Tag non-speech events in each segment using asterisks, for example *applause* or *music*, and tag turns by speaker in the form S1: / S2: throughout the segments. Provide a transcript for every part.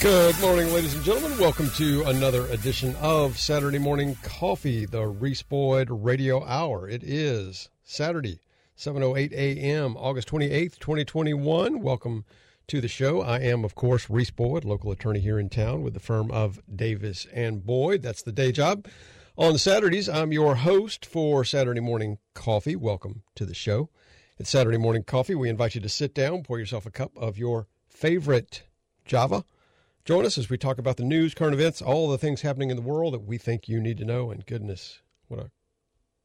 S1: Good morning, ladies and gentlemen. Welcome to another edition of Saturday Morning Coffee, the Reese Boyd Radio Hour. It is Saturday, 7.08 a.m., August 28th, 2021. Welcome to the show. I am, of course, Reese Boyd, local attorney here in town with the firm of Davis and Boyd. That's the day job. On Saturdays, I'm your host for Saturday Morning Coffee. Welcome to the show. It's Saturday Morning Coffee. We invite you to sit down, pour yourself a cup of your favorite Java. Join us as we talk about the news, current events, all the things happening in the world that we think you need to know. And goodness, what a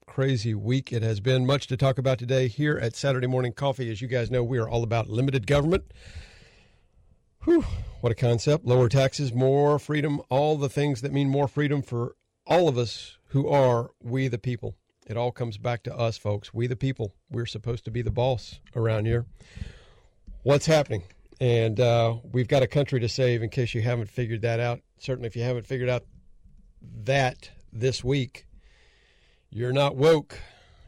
S1: crazy week it has been. Much to talk about today here at Saturday Morning Coffee. As you guys know, we are all about limited government. Whew, what a concept. Lower taxes, more freedom, all the things that mean more freedom for all of us who are we the people. It all comes back to us, folks. We the people. We're supposed to be the boss around here. What's happening? And uh, we've got a country to save in case you haven't figured that out. Certainly, if you haven't figured out that this week, you're not woke.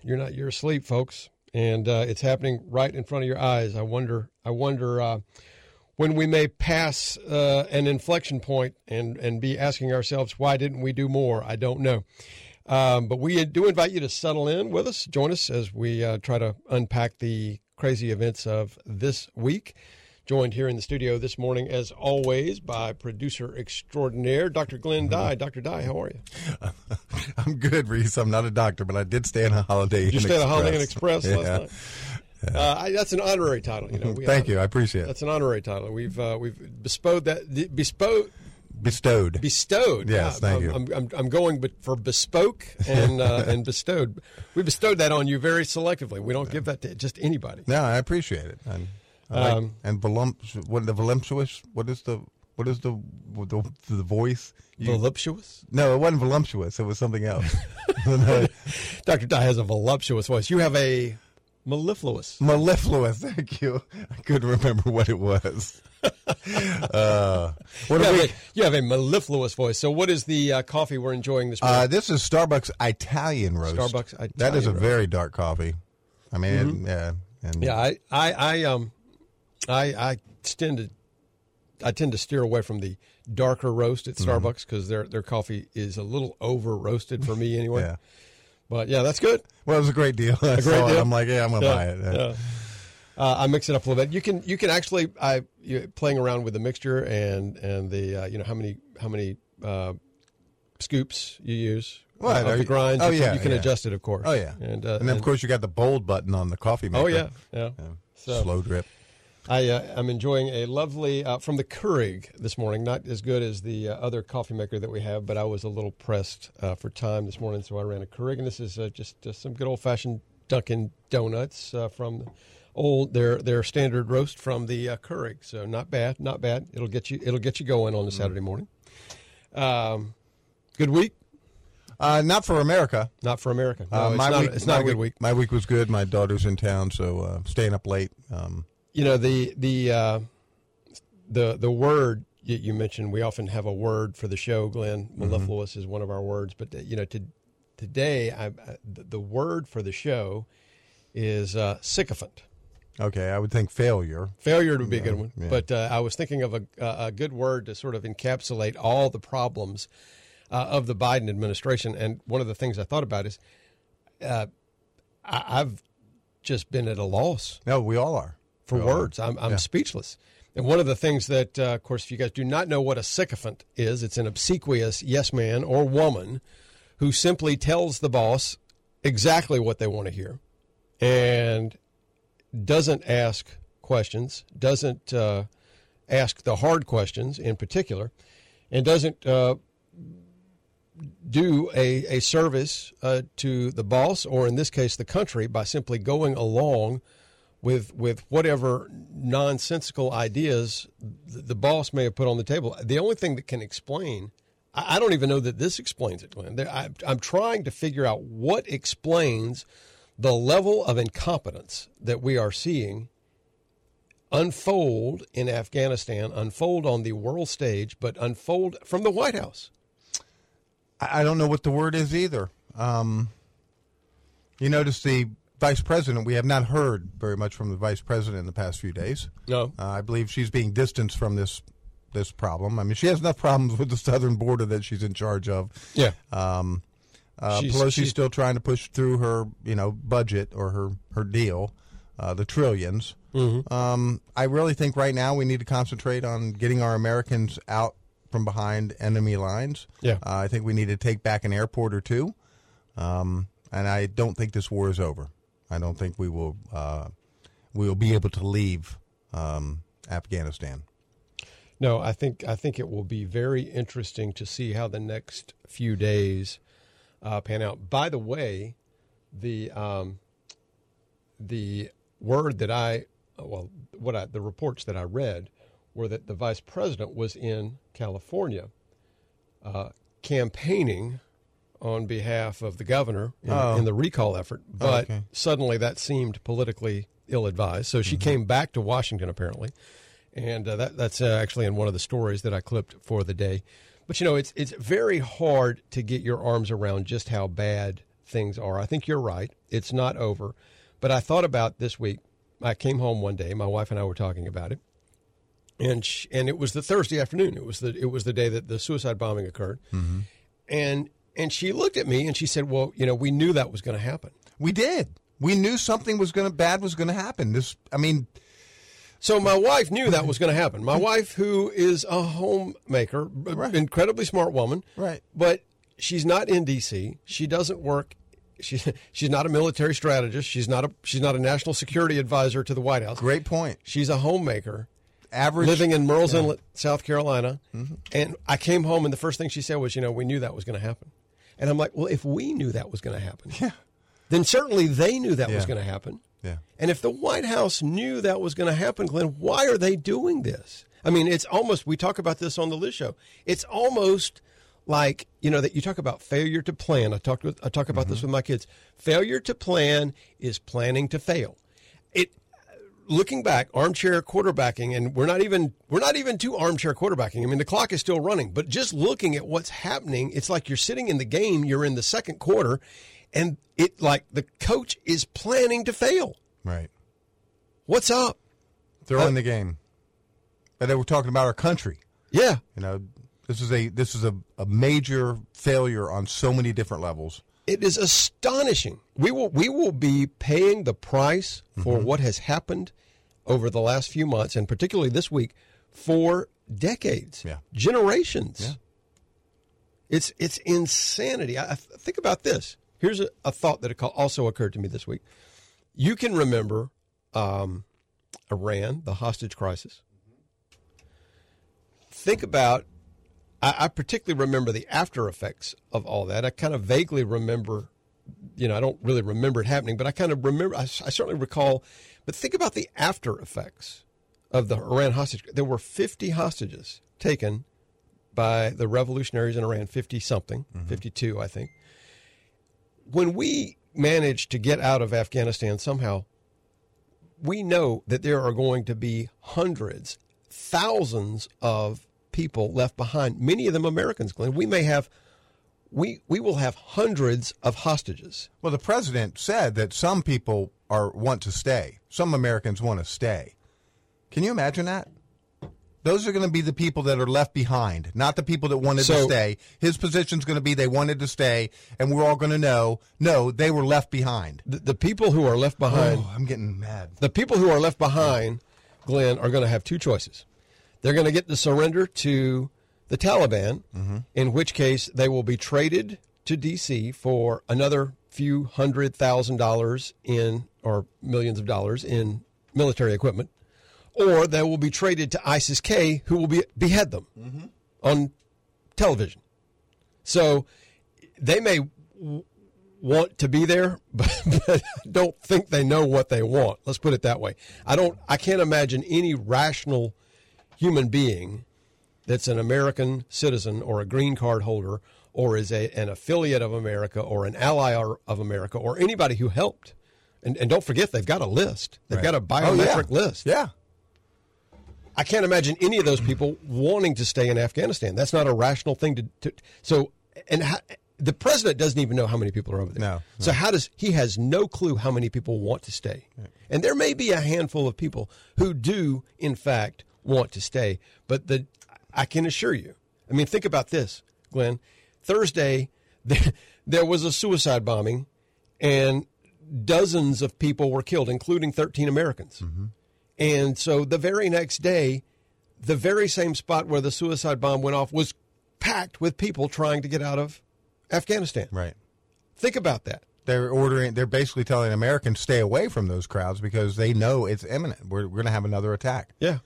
S1: You're not, you're asleep, folks. And uh, it's happening right in front of your eyes. I wonder, I wonder uh, when we may pass uh, an inflection point and, and be asking ourselves, why didn't we do more? I don't know. Um, but we do invite you to settle in with us. Join us as we uh, try to unpack the crazy events of this week. Joined here in the studio this morning, as always, by producer extraordinaire, Dr. Glenn Dye. Dr. Dye, how are you? *laughs*
S2: I'm good, Reese. I'm not a doctor, but I did stay on a Holiday
S1: You stayed at
S2: Express.
S1: Holiday Inn Express
S2: yeah.
S1: last night. Uh, I, that's an honorary title, you know. We, *laughs*
S2: Thank you. I appreciate it.
S1: That's an honorary title. We've uh, we've bestowed that bestowed
S2: Bestowed.
S1: bestowed.
S2: Yes,
S1: Yeah,
S2: thank you.
S1: I'm, I'm, I'm going but for bespoke and uh, *laughs* and bestowed. We bestowed that on you very selectively. We don't give that to just anybody.
S2: no, I appreciate it. And, I like-
S1: Um,
S2: and voluptuous, what the voluptuous? What is the what is the the, the voice? You-
S1: Voluptuous.
S2: no, it wasn't voluptuous. It was something else. *laughs*
S1: Dr. Dye has a voluptuous voice. You have a mellifluous.
S2: Mellifluous. Thank you. I couldn't remember what it was. *laughs* uh, what
S1: You have,
S2: we?
S1: a, you have a mellifluous voice. So, what is the uh, coffee we're enjoying this morning?
S2: Uh, this is Starbucks Italian roast.
S1: Starbucks Italian
S2: That is a
S1: roast.
S2: very dark coffee. I mean, it- yeah, and
S1: yeah, I, I, I, um, I, I tend to, I tend to steer away from the darker roast at
S2: Mm-hmm.
S1: Starbucks because their their coffee is a little over roasted for me anyway. *laughs*
S2: Yeah.
S1: But yeah, that's good.
S2: Well, it was a great deal. I
S1: great *laughs*
S2: saw it.
S1: deal?
S2: I'm like, yeah, I'm gonna
S1: Yeah,
S2: buy it.
S1: yeah. Uh, I mix it up a little bit. You can you can actually I you, playing around with the mixture and and the uh, you know how many how many uh, scoops you use of
S2: are
S1: the
S2: you-
S1: grinds.
S2: oh,
S1: you
S2: yeah,
S1: you can adjust it, of course.
S2: Oh yeah,
S1: and uh,
S2: and then of course you got the bold button on the coffee maker.
S1: oh yeah, yeah.
S2: Yeah.
S1: So-
S2: slow drip.
S1: I uh, am enjoying a lovely uh, from the Keurig this morning. Not as good as the uh, other coffee maker that we have, but I was a little pressed uh, for time this morning, so I ran a Keurig, and this is uh, just uh, some good old fashioned Dunkin' Donuts uh, from old their their standard roast from the uh, Keurig. So not bad, not bad. It'll get you it'll get you going on a Saturday morning. Um, good week,
S2: Uh, not for America.
S1: not for America. No,
S2: Uh,
S1: it's
S2: my
S1: not,
S2: week,
S1: it's not a good
S2: week,
S1: week.
S2: My week was good. My daughter's in town, so uh, staying up late. Um,
S1: you know the the uh, the the word you, you mentioned. We often have a word for the show. Glenn mellifluous is one of our words, but you know to, today I, I, the word for the show is uh, sycophant.
S2: okay, I would think failure.
S1: Failure would be a good one,
S2: yeah.
S1: but uh, I was thinking of a, a good word to sort of encapsulate all the problems uh, of the Biden administration. And one of the things I thought about is uh, I, I've just been at a loss
S2: No, we all are.
S1: For
S2: are.
S1: words. I'm, I'm speechless. And one of the things that, uh, of course, if you guys do not know what a sycophant is, it's an obsequious yes man or woman who simply tells the boss exactly what they want to hear and doesn't ask questions, doesn't uh, ask the hard questions in particular, and doesn't uh, do a, a service uh, to the boss, or in this case, the country, by simply going along with with whatever nonsensical ideas the, boss may have put on the table. The only thing that can explain, I, don't even know that this explains it, Glenn. I, I'm trying to figure out what explains the level of incompetence that we are seeing unfold in Afghanistan, unfold on the world stage, but unfold from the White House.
S2: I I don't know what the word is either. Um, you notice the vice president. We have not heard very much from the vice president in the past few days.
S1: No.
S2: Uh, I believe she's being distanced from this this problem. I mean, she has enough problems with the southern border that she's in charge of.
S1: Yeah.
S2: Um, uh,
S1: She's-
S2: Pelosi's
S1: she's-
S2: still trying to push through her, you know, budget or her her deal, uh, the 1000000000000s
S1: Mm-hmm.
S2: Um, I really think right now we need to concentrate on getting our Americans out from behind enemy lines.
S1: Yeah.
S2: Uh, I think we need to take back an airport or two, um, and I don't think this war is over. I don't think we will uh, we will be able to leave um, Afghanistan.
S1: No, I think I think it will be very interesting to see how the next few days uh, pan out. By the way, the um, the word that I well, what I the reports that I read were that the vice president was in California uh, campaigning on behalf of the governor in,
S2: Oh.
S1: in the recall effort, but
S2: okay.
S1: suddenly that seemed politically ill-advised. So she came back to Washington apparently, and uh, that, that's uh, actually in one of the stories that I clipped for the day. But you know, it's it's very hard to get your arms around just how bad things are. I think you're right; it's not over. But I thought about this week. I came home one day. My wife and I were talking about it, and she, and it was the Thursday afternoon. It was the it was the day that the suicide bombing occurred, and and she looked at me and she said, "Well, you know, we knew that was going to happen."
S2: We did. We knew something was going to bad was going to happen. This, I mean,
S1: So my wife knew that was going *laughs* to happen. My wife, who is a homemaker,
S2: Right.
S1: incredibly smart woman,
S2: Right.
S1: But she's not in D.C. She doesn't work. She, she's not a military strategist. She's not a she's not a national security advisor to the White House.
S2: great point.
S1: She's a homemaker
S2: Average
S1: living in Murrells Inlet, South Carolina. Mm-hmm. And I came home, and the first thing she said was, "You know, we knew that was going to happen." And I'm like, "Well, if we knew that was going to happen,
S2: Yeah.
S1: then certainly they knew that was going to happen."
S2: Yeah.
S1: And if the White House knew that was going to happen, Glenn, why are they doing this? I mean, it's almost, we talk about this on the Liz show. It's almost like, you know, that you talk about failure to plan. I talked with, I talk about this mm-hmm. with my kids. Failure to plan is planning to fail. It, looking back, armchair quarterbacking, and we're not even, we're not even to armchair quarterbacking. I mean, the clock is still running, but just looking at what's happening, it's like you're sitting in the game, you're in the second quarter, and it like the coach is planning to fail.
S2: Right.
S1: What's up?
S2: They're uh, in the game. And they were talking about our country.
S1: Yeah.
S2: You know, this is a this is a, a major failure on so many different levels.
S1: It is astonishing. We will we will be paying the price for what has happened over the last few months and particularly this week for decades.
S2: Yeah.
S1: Generations.
S2: Yeah.
S1: It's it's insanity. I, I think about this. Here's a, a thought that also occurred to me this week. You can remember um, Iran, the hostage crisis. Think about I, I particularly remember the after effects of all that. I kind of vaguely remember, you know, I don't really remember it happening, but I kind of remember, I, I certainly recall. But think about the after effects of the Iran hostage. There were 50 hostages taken by the revolutionaries in Iran, 50 something, mm-hmm. 52, I think. When we managed to get out of Afghanistan somehow, we know that there are going to be hundreds, thousands of people left behind, many of them Americans, Glenn. We may have we we will have hundreds of hostages.
S2: Well, the president said that some people are want to stay. Some Americans want to stay. Can you imagine that? Those are going to be the people that are left behind, not the people that wanted to stay. His position is going to be they wanted to stay, and we're all going to know, no, they were left behind.
S1: The, the people who are left behind
S2: Oh, I'm getting mad.
S1: the people who are left behind, Glenn, are going to have two choices. They're going to get the surrender to the Taliban, mm-hmm. in which case they will be traded to D.C. for another few hundred thousand dollars in, or millions of dollars in military equipment, or they will be traded to ISIS K, who will be, behead them mm-hmm. on television. So they may w- want to be there, *laughs* but, but don't think they know what they want. Let's put it that way. I don't. I can't imagine any rational human being that's an American citizen or a green card holder or is a, an affiliate of America or an ally of America or anybody who helped. And, and don't forget, they've got a list. They've got a
S2: Oh, yeah.
S1: biometric list.
S2: Yeah.
S1: I can't imagine any of those people wanting to stay in Afghanistan. That's not a rational thing to. to so, and how, the president doesn't even know how many people are over there.
S2: No,
S1: So how does he has no clue how many people want to stay? And there may be a handful of people who do, in fact, want to stay. But the I can assure you. I mean, think about this, Glenn. Thursday, *laughs* there, there was a suicide bombing, and dozens of people were killed, including 13 Americans. Mm-hmm. And so the very next day, the very same spot where the suicide bomb went off was packed with people trying to get out of Afghanistan.
S2: Right.
S1: Think about that.
S2: They're ordering. They're basically telling Americans stay away from those crowds because they know it's imminent. We're, we're going to have another attack.
S1: Yeah.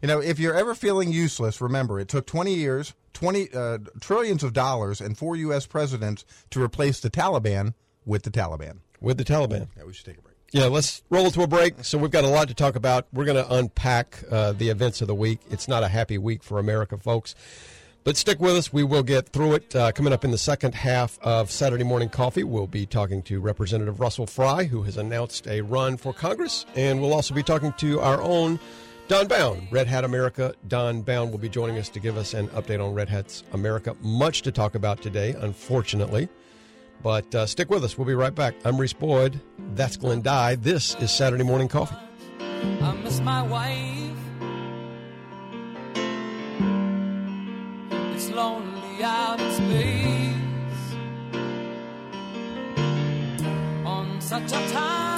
S2: You know, if you're ever feeling useless, remember it took 20 years, 20 uh, trillions of dollars, and four U.S. presidents to replace the Taliban with the Taliban.
S1: With the Taliban.
S2: Yeah, we should take a break.
S1: Yeah, let's roll to a break. So we've got a lot to talk about. We're going to unpack uh, the events of the week. It's not a happy week for America, folks. But stick with us. We will get through it. Uh, coming up in the second half of Saturday Morning Coffee, we'll be talking to Representative Russell Fry, who has announced a run for Congress. And we'll also be talking to our own Don Bound, Red Hat America. Don Bound will be joining us to give us an update on Red Hat's America. Much to talk about today, unfortunately. But uh, stick with us. We'll be right back. I'm Reese Boyd. That's Glenn Dye. This is Saturday Morning Coffee.
S3: I miss my wife. It's lonely out in space on such a timeless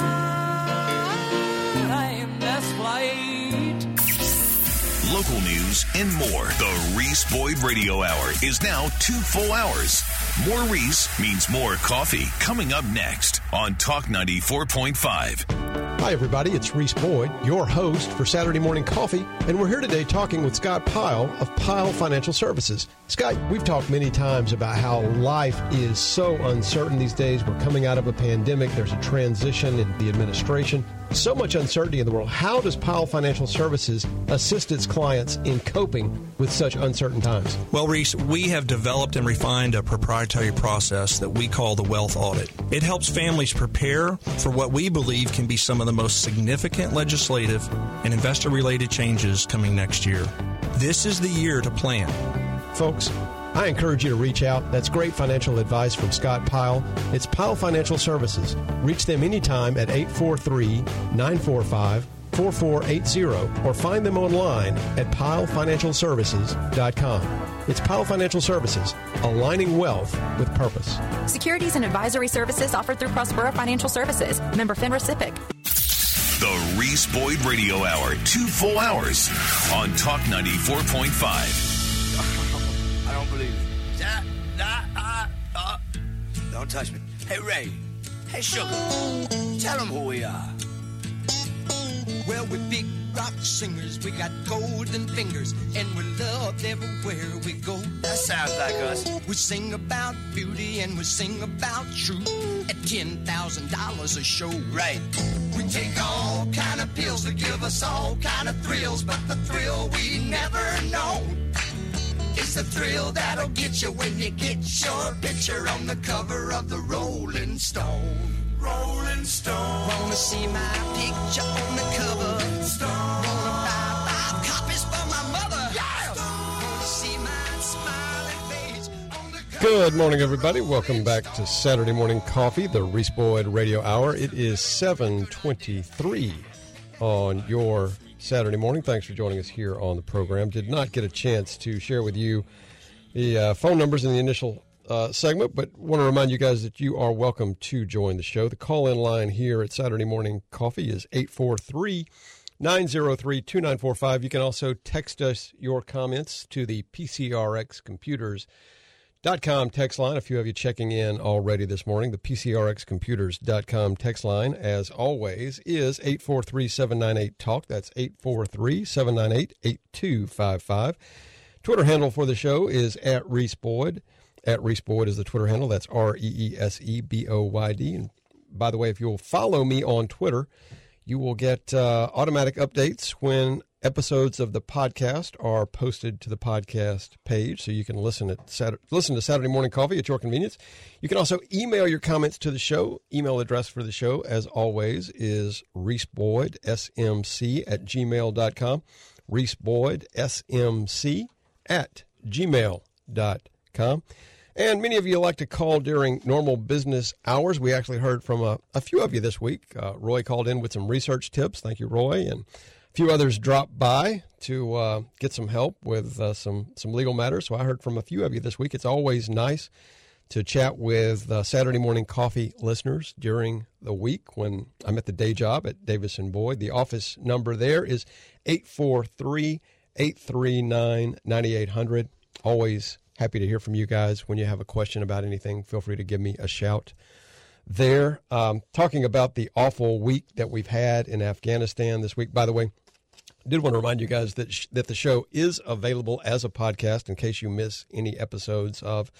S4: Local news and more. The Reese Boyd Radio Hour is now two full hours. More Reese means more coffee. Coming up next on Talk 94.5.
S1: Hi, everybody. It's Reese Boyd, your host for Saturday Morning Coffee, and we're here today talking with Scott Pyle of Pyle Financial Services. Scott, we've talked many times about how life is so uncertain these days. We're coming out of a pandemic, there's a transition in the administration, so much uncertainty in the world. How does Pyle Financial Services assist its clients in coping with such uncertain times?
S5: Well, Reese, we have developed and refined a proprietary process that we call the wealth audit. It helps families prepare for what we believe can be some of the most significant legislative and investor related changes coming next year. This is the year to plan.
S1: Folks, I encourage you to reach out. That's great financial advice from Scott Pyle. It's Pyle Financial Services. Reach them anytime at 843 945 4480 or find them online at pylefinancialservices.com. It's Pyle Financial Services, aligning wealth with purpose.
S6: Securities and advisory services offered through Prospera Financial Services. Member FINRA SIPC.
S4: The Reese Boyd Radio Hour, two full hours on Talk 94.5.
S7: I don't believe it. Da, da, ah, ah. Don't touch me. Hey, Ray. Hey, Sugar. Tell them who we are.
S8: Well, we're big rock singers. We got golden fingers, and we're loved everywhere we go.
S7: That sounds like us.
S8: We sing about beauty and we sing about truth at ten thousand dollars a show.
S7: Right.
S8: We take all kind of pills to give us all kind of thrills, but the thrill we never know is the thrill that'll get you when you get your picture on the cover of the Rolling Stone. Rolling Stone. Wanna see my picture on the cover? Stone. Wanna buy five copies for my mother? Yeah. Wanna see my smiling face on the cover?
S1: Good morning, everybody. Welcome back to Saturday Morning Coffee, the Reese Boyd Radio Hour. It is 723 on your Saturday morning. Thanks for joining us here on the program. Did not get a chance to share with you the uh, phone numbers in the initial uh, segment, but want to remind you guys that you are welcome to join the show. The call in line here at Saturday Morning Coffee is 843 903 2945. You can also text us your comments to the PCRX Computers dot com text line. A few of you checking in already this morning. The PCRXcomputers.com text line, as always, is 843-798-TALK. That's 843-798-8255. Twitter handle for the show is at Reese Boyd. At Reese Boyd is the Twitter handle. That's R E E S E B O Y D. And by the way, if you'll follow me on Twitter, you will get uh, automatic updates when episodes of the podcast are posted to the podcast page, so you can listen at Saturday, listen to Saturday Morning Coffee at your convenience. You can also email your comments to the show. Email address for the show, as always, is reeseboyd, smc at gmail.com. Reeseboyd, smc at gmail.com. And many of you like to call during normal business hours. We actually heard from a, a few of you this week. Uh, Roy called in with some research tips. Thank you, Roy. And few others dropped by to uh, get some help with uh, some, some legal matters. So I heard from a few of you this week. It's always nice to chat with uh, Saturday morning coffee listeners during the week when I'm at the day job at Davis and Boyd. The office number there is 843 839 9800. Always happy to hear from you guys. When you have a question about anything, feel free to give me a shout there. Um, talking about the awful week that we've had in Afghanistan this week. By the way, did want to remind you guys that sh- that the show is available as a podcast in case you miss any episodes of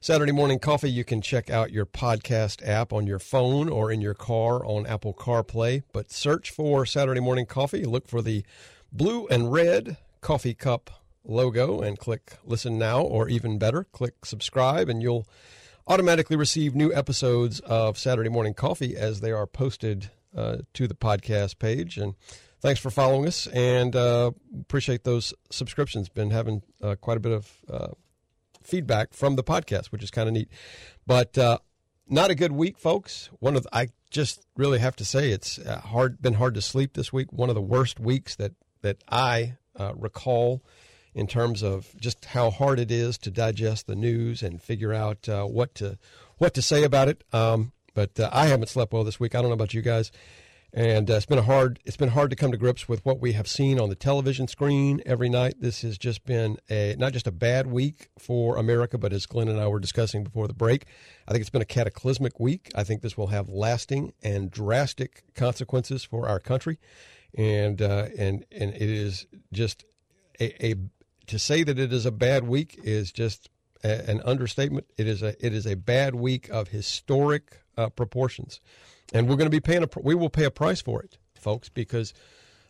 S1: Saturday Morning Coffee. You can check out your podcast app on your phone or in your car on Apple CarPlay. But search for Saturday Morning Coffee. Look for the blue and red coffee cup logo and click listen now, or even better, click subscribe, and you'll automatically receive new episodes of Saturday Morning Coffee as they are posted uh, to the podcast page. And thanks for following us, and uh, appreciate those subscriptions. Been having uh, quite a bit of uh, feedback from the podcast, which is kind of neat. But uh, not a good week, folks. One of the, I just really have to say it's uh, hard been hard to sleep this week. One of the worst weeks that that I uh, recall in terms of just how hard it is to digest the news and figure out what to what to say about it. Um, but I haven't slept well this week. I don't know about you guys, and uh, it's been a hard it's been hard to come to grips with what we have seen on the television screen every night. This has just been a not just a bad week for America, but as Glenn and I were discussing before the break, I think it's been a cataclysmic week. I think this will have lasting and drastic consequences for our country, and uh, and and it is just a, a to say that it is a bad week is just a, an understatement. It is a it is a bad week of historic uh, proportions, and we're going to be paying a we will pay a price for it, folks, because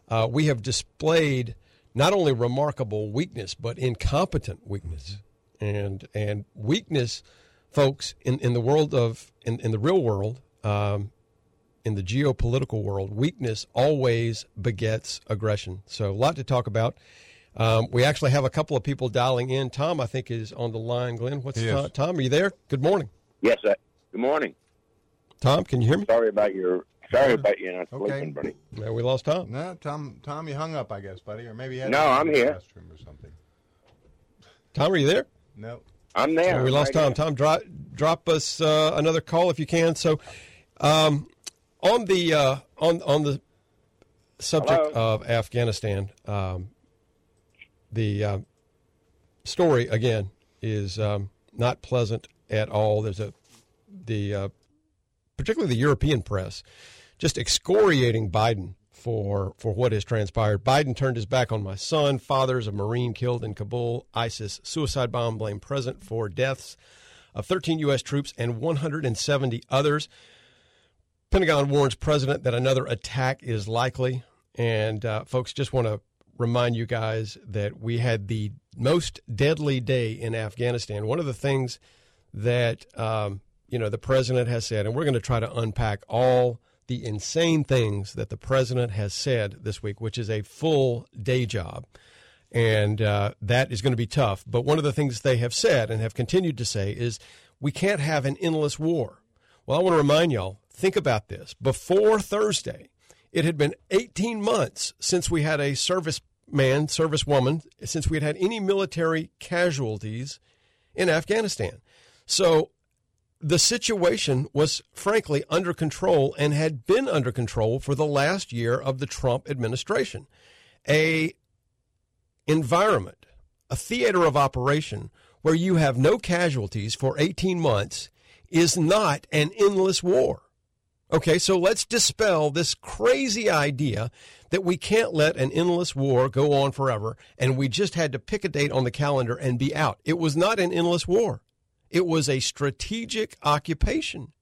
S1: uh, we have displayed not only remarkable weakness but incompetent weakness, and and weakness, folks, in, in the world of in, in the real world. Um, in the geopolitical world, weakness always begets aggression. So, a lot to talk about. Um, we actually have a couple of people dialing in. Tom, I think, is on the line. Glenn, what's
S2: Yes.
S1: Tom, Tom? Are you there? Good morning,
S9: Yes, uh, good morning.
S1: Tom. Can you hear me?
S9: Sorry about your sorry about you not
S2: Okay.
S9: sleeping, buddy.
S1: Yeah, we lost Tom.
S2: No, Tom. Tom, you hung up, I guess, buddy, or maybe you had
S9: No,
S2: to
S9: I'm here.
S2: restroom or something.
S1: Tom, are you there?
S2: No.
S9: I'm there.
S1: Oh, we lost
S9: Right
S1: Tom. Tom, drop drop us uh, another call if you can. So, um, on the uh, on on the subject
S9: Hello?
S1: of Afghanistan, um, the uh, story again is um, not pleasant at all. There's a the uh, particularly the European press just excoriating Biden for for what has transpired. Biden turned his back on my son. Fathers of Marine killed in Kabul. ISIS suicide bomb blamed president for deaths of 13 U.S. troops and 170 others. Pentagon warns president that another attack is likely. And uh, folks, just want to remind you guys that we had the most deadly day in Afghanistan. One of the things that um, you know the president has said, and we're going to try to unpack all the insane things that the president has said this week, which is a full day job. And uh, that is going to be tough. But one of the things they have said and have continued to say is we can't have an endless war. Well, I want to remind y'all think about this. Before Thursday, it had been 18 months since we had a serviceman, servicewoman, since we had had any military casualties in Afghanistan. So the situation was frankly under control and had been under control for the last year of the Trump administration. A environment, a theater of operation where you have no casualties for 18 months is not an endless war. Okay, so let's dispel this crazy idea that we can't let an endless war go on forever and we just had to pick a date on the calendar and be out. It was not an endless war. It was a strategic occupation.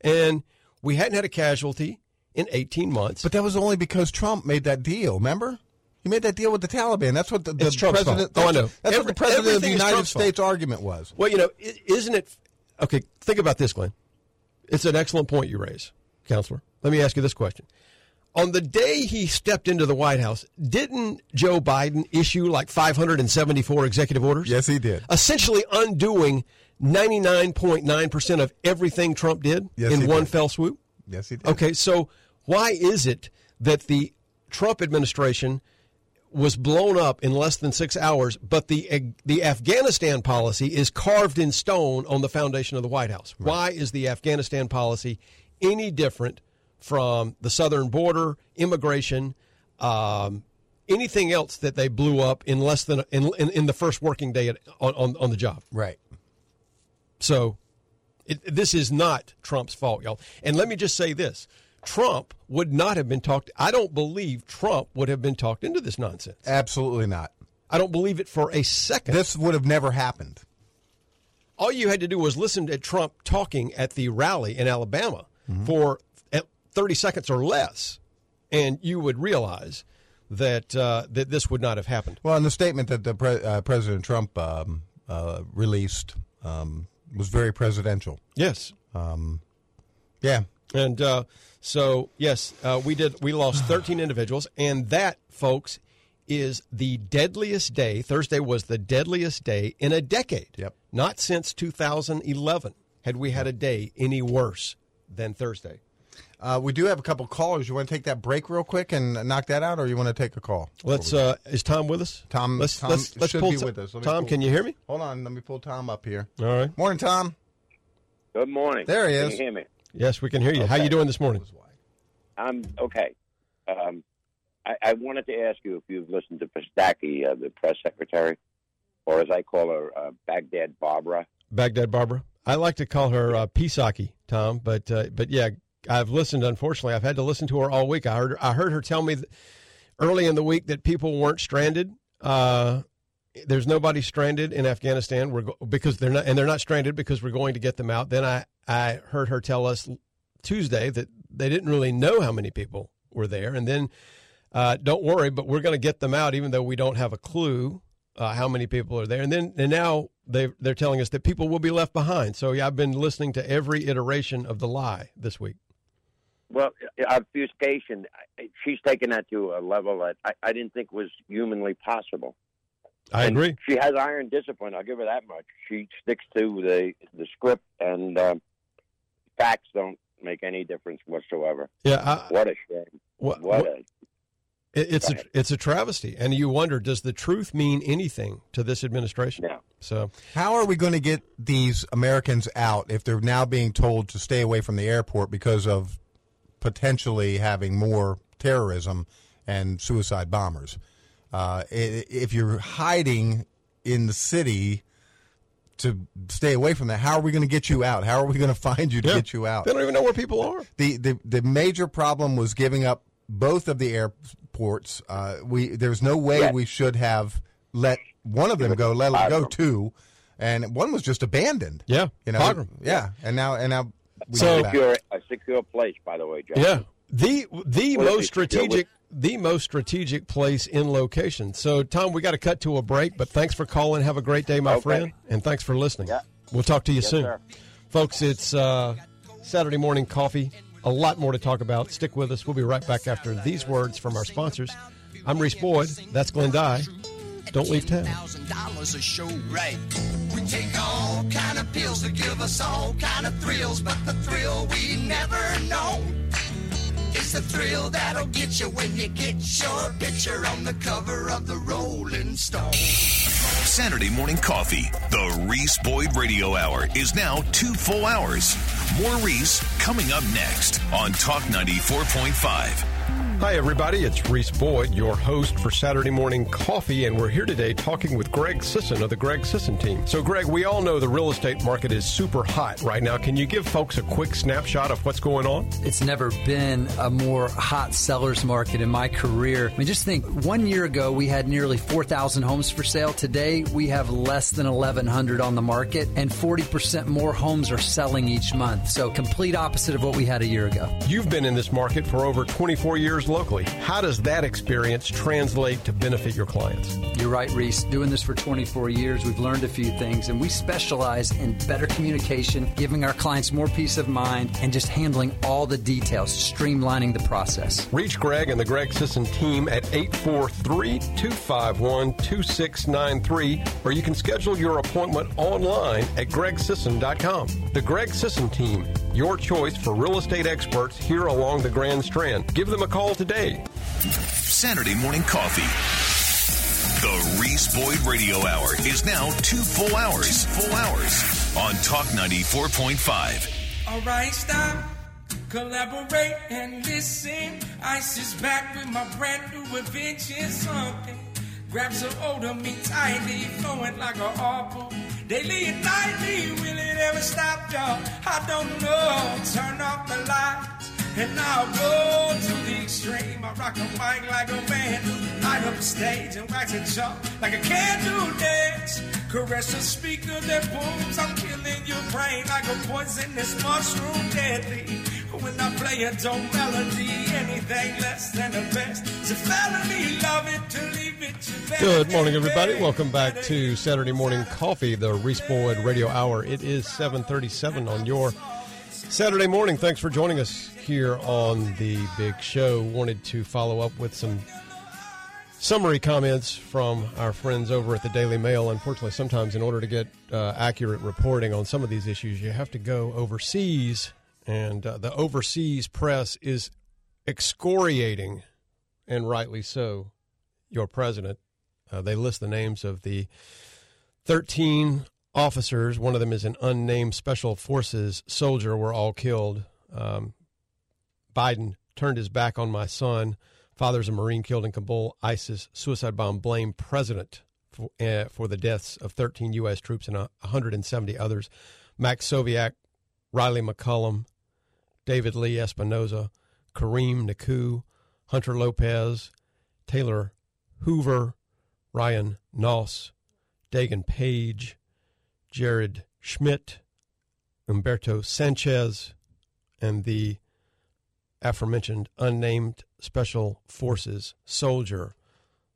S1: And we hadn't had a casualty in 18 months.
S2: But that was only because Trump made that deal. Remember, he made that deal with the Taliban. That's what the, the president.
S1: Oh, I know.
S2: That's
S1: Every-
S2: what the president of the United States argument was.
S1: Well, you know, isn't it? Okay, think about this, Glenn. It's an excellent point you raise, counselor. Let me ask you this question. On the day he stepped into the White House, didn't Joe Biden issue like 574 executive orders?
S2: Yes, he did.
S1: Essentially undoing 99.9% of everything Trump did
S2: Yes,
S1: in one
S2: did.
S1: fell swoop?
S2: Yes, he did.
S1: Okay, so why is it that the Trump administration was blown up in less than six hours, but the eh, the Afghanistan policy is carved in stone on the foundation of the White House? Why is the Afghanistan policy any different from the southern border, immigration, um, anything else that they blew up in less than in in, in the first working day at, on, on on the job?
S2: Right.
S1: So it, this is not Trump's fault, y'all. And let me just say this Trump would not have been talked, I don't believe Trump would have been talked into this nonsense.
S2: Absolutely not.
S1: I don't believe it for a second.
S2: This would have never happened.
S1: All you had to do was listen to Trump talking at the rally in Alabama for uh, 30 seconds or less, and you would realize that uh, that this would not have happened.
S2: Well, and the statement that the pre- uh, President Trump um, uh, released um, was very presidential.
S1: Yes.
S2: Yeah.
S1: And uh, so, yes, uh, we did. We lost *sighs* 13 individuals, and that, folks, is the deadliest day. Thursday was the deadliest day in a decade.
S2: Yep.
S1: Not since 2011 had we had a day any worse than Thursday.
S2: Uh, we do have a couple callers. You want to take that break real quick and knock that out, or you want to take a call?
S1: Let's. Uh, is Tom with us?
S2: Tom,
S1: Let's
S2: Tom
S1: let's, let's
S2: should
S1: pull
S2: be
S1: Tom-
S2: with us. Let
S1: Tom,
S2: pull-
S1: can you hear me?
S2: Hold on, let me pull Tom up here.
S1: All right.
S2: Morning, Tom.
S9: Good morning.
S2: There he is.
S9: Can you hear me?
S1: Yes, we can hear you. How
S9: Okay.
S1: you doing this morning?
S9: I'm okay. Um, I, I wanted to ask you if you've listened to Pistaki, uh, the press secretary, or as I call her, uh, Baghdad Barbara.
S1: Baghdad Barbara. I like to call her uh, Pisaki, Tom, but uh, but yeah, I've listened. Unfortunately, I've had to listen to her all week. I heard I heard her tell me early in the week that people weren't stranded. Uh, there's nobody stranded in Afghanistan. We're go- because they're not, and they're not stranded because we're going to get them out. Then I I heard her tell us Tuesday that they didn't really know how many people were there, and then uh, don't worry, but we're going to get them out, even though we don't have a clue uh, how many people are there. And then and now they they're telling us that people will be left behind. So yeah, I've been listening to every iteration of the lie this week.
S9: Well, obfuscation, she's taken that to a level that I, I didn't think was humanly possible.
S1: I
S9: And
S1: agree.
S9: She has iron discipline. I'll give her that much. She sticks to the the script, and um, facts don't make any difference whatsoever.
S1: Yeah, I,
S9: What a shame.
S1: what,
S9: What
S1: what-
S9: a
S1: it's a it's a travesty, and you wonder does the truth mean anything to this administration?
S9: no.
S1: So
S2: How are we going to get these Americans out if they're now being told to stay away from the airport because of potentially having more terrorism and suicide bombers? Uh, if you're hiding in the city to stay away from that, how are we going to get you out? How are we going *laughs* to find you to
S1: yeah.
S2: get you out?
S1: They don't even know where people are.
S2: the, the the major problem was giving up both of the airports. Uh, we there's no way we should have let one of them go, let it go two, and one was just abandoned.
S1: Yeah,
S2: you know, yeah, and now and now
S1: So-
S2: go
S9: secure a secure place, by the way, John.
S1: Yeah, the the
S9: What
S1: most strategic the most strategic place in location. So Tom, we got to cut to a break, but thanks for calling. Have a great day, my
S9: Okay.
S1: friend, and thanks for listening.
S9: Yeah.
S1: We'll talk to you
S9: Yes,
S1: soon,
S9: sir.
S1: folks. It's uh, Saturday morning coffee. A lot more to talk about. Stick with us. We'll be right back after these words from our sponsors. I'm Reese Boyd. That's Glenn Dye. Don't leave town.
S7: thousand dollars a show right. We take all kind of pills to give us all kind of thrills, but the thrill we never know is the thrill that'll get you when you get your picture on the cover of the Rolling Stone.
S4: Saturday morning coffee. The Reese Boyd Radio Hour is now two full hours. More Reese coming up next on Talk 94.5.
S1: Hi, everybody. It's Reese Boyd, your host for Saturday Morning Coffee, and we're here today talking with Greg Sisson of the Greg Sisson team. So, Greg, we all know the real estate market is super hot right now. Can you give folks a quick snapshot of what's going on?
S10: It's never been a more hot seller's market in my career. I mean, just think one year ago we had nearly 4,000 homes for sale. Today we have less than 1,100 on the market, and 40% more homes are selling each month. So, complete opposite of what we had a year ago.
S1: You've been in this market for over 24 years locally. How does that experience translate to benefit your clients?
S10: You're right, Reese. Doing this for 24 years, we've learned a few things, and we specialize in better communication, giving our clients more peace of mind, and just handling all the details, streamlining the process.
S1: Reach Greg and the Greg Sisson team at 843 251 2693, or you can schedule your appointment online at gregsisson.com. The Greg Sisson team, your choice for real estate experts here along the Grand Strand. Give them a call today.
S4: Saturday morning coffee. The Reese Boyd Radio Hour is now two full hours. Full hours on Talk 94.5.
S8: Alright, stop. Collaborate and listen. Ice is back with my brand new invention. Something grabs a hold of me tightly, flowing like a apple. Daily and nightly, will it ever stop, y'all? I don't know. Turn off the lights. And I'll go to the extreme. I rock a mic like a man. Light up the stage and wax a jump like a candle dance. Caress a speaker that booms. I'm killing your brain like a poisonous mushroom deadly. When I play a dope melody, anything less than the best. It's a felony, love it to leave it
S1: Good morning, everybody. Welcome back to Saturday Morning Coffee, the Reese Boyd Radio Hour. It is 737 on your Saturday morning. Thanks for joining us here on the big show. Wanted to follow up with some summary comments from our friends over at the Daily Mail. Unfortunately, sometimes in order to get uh, accurate reporting on some of these issues, you have to go overseas, and uh, the overseas press is excoriating, and rightly so, your president. Uh, they list the names of the 13 officers. One of them is an unnamed special forces soldier. Were all killed. Um, Biden turned his back on my son. Father's a Marine killed in Kabul. ISIS suicide bomb blamed president for, uh, for the deaths of 13 U.S. troops and uh, 170 others. Max Soviak, Rylee McCollum, David Lee Espinoza, Kareem Nikoui, Hunter Lopez, Taylor Hoover, Ryan Knauss, Daegan Page, Jared Schmidt, Humberto Sanchez, and the aforementioned unnamed special forces soldier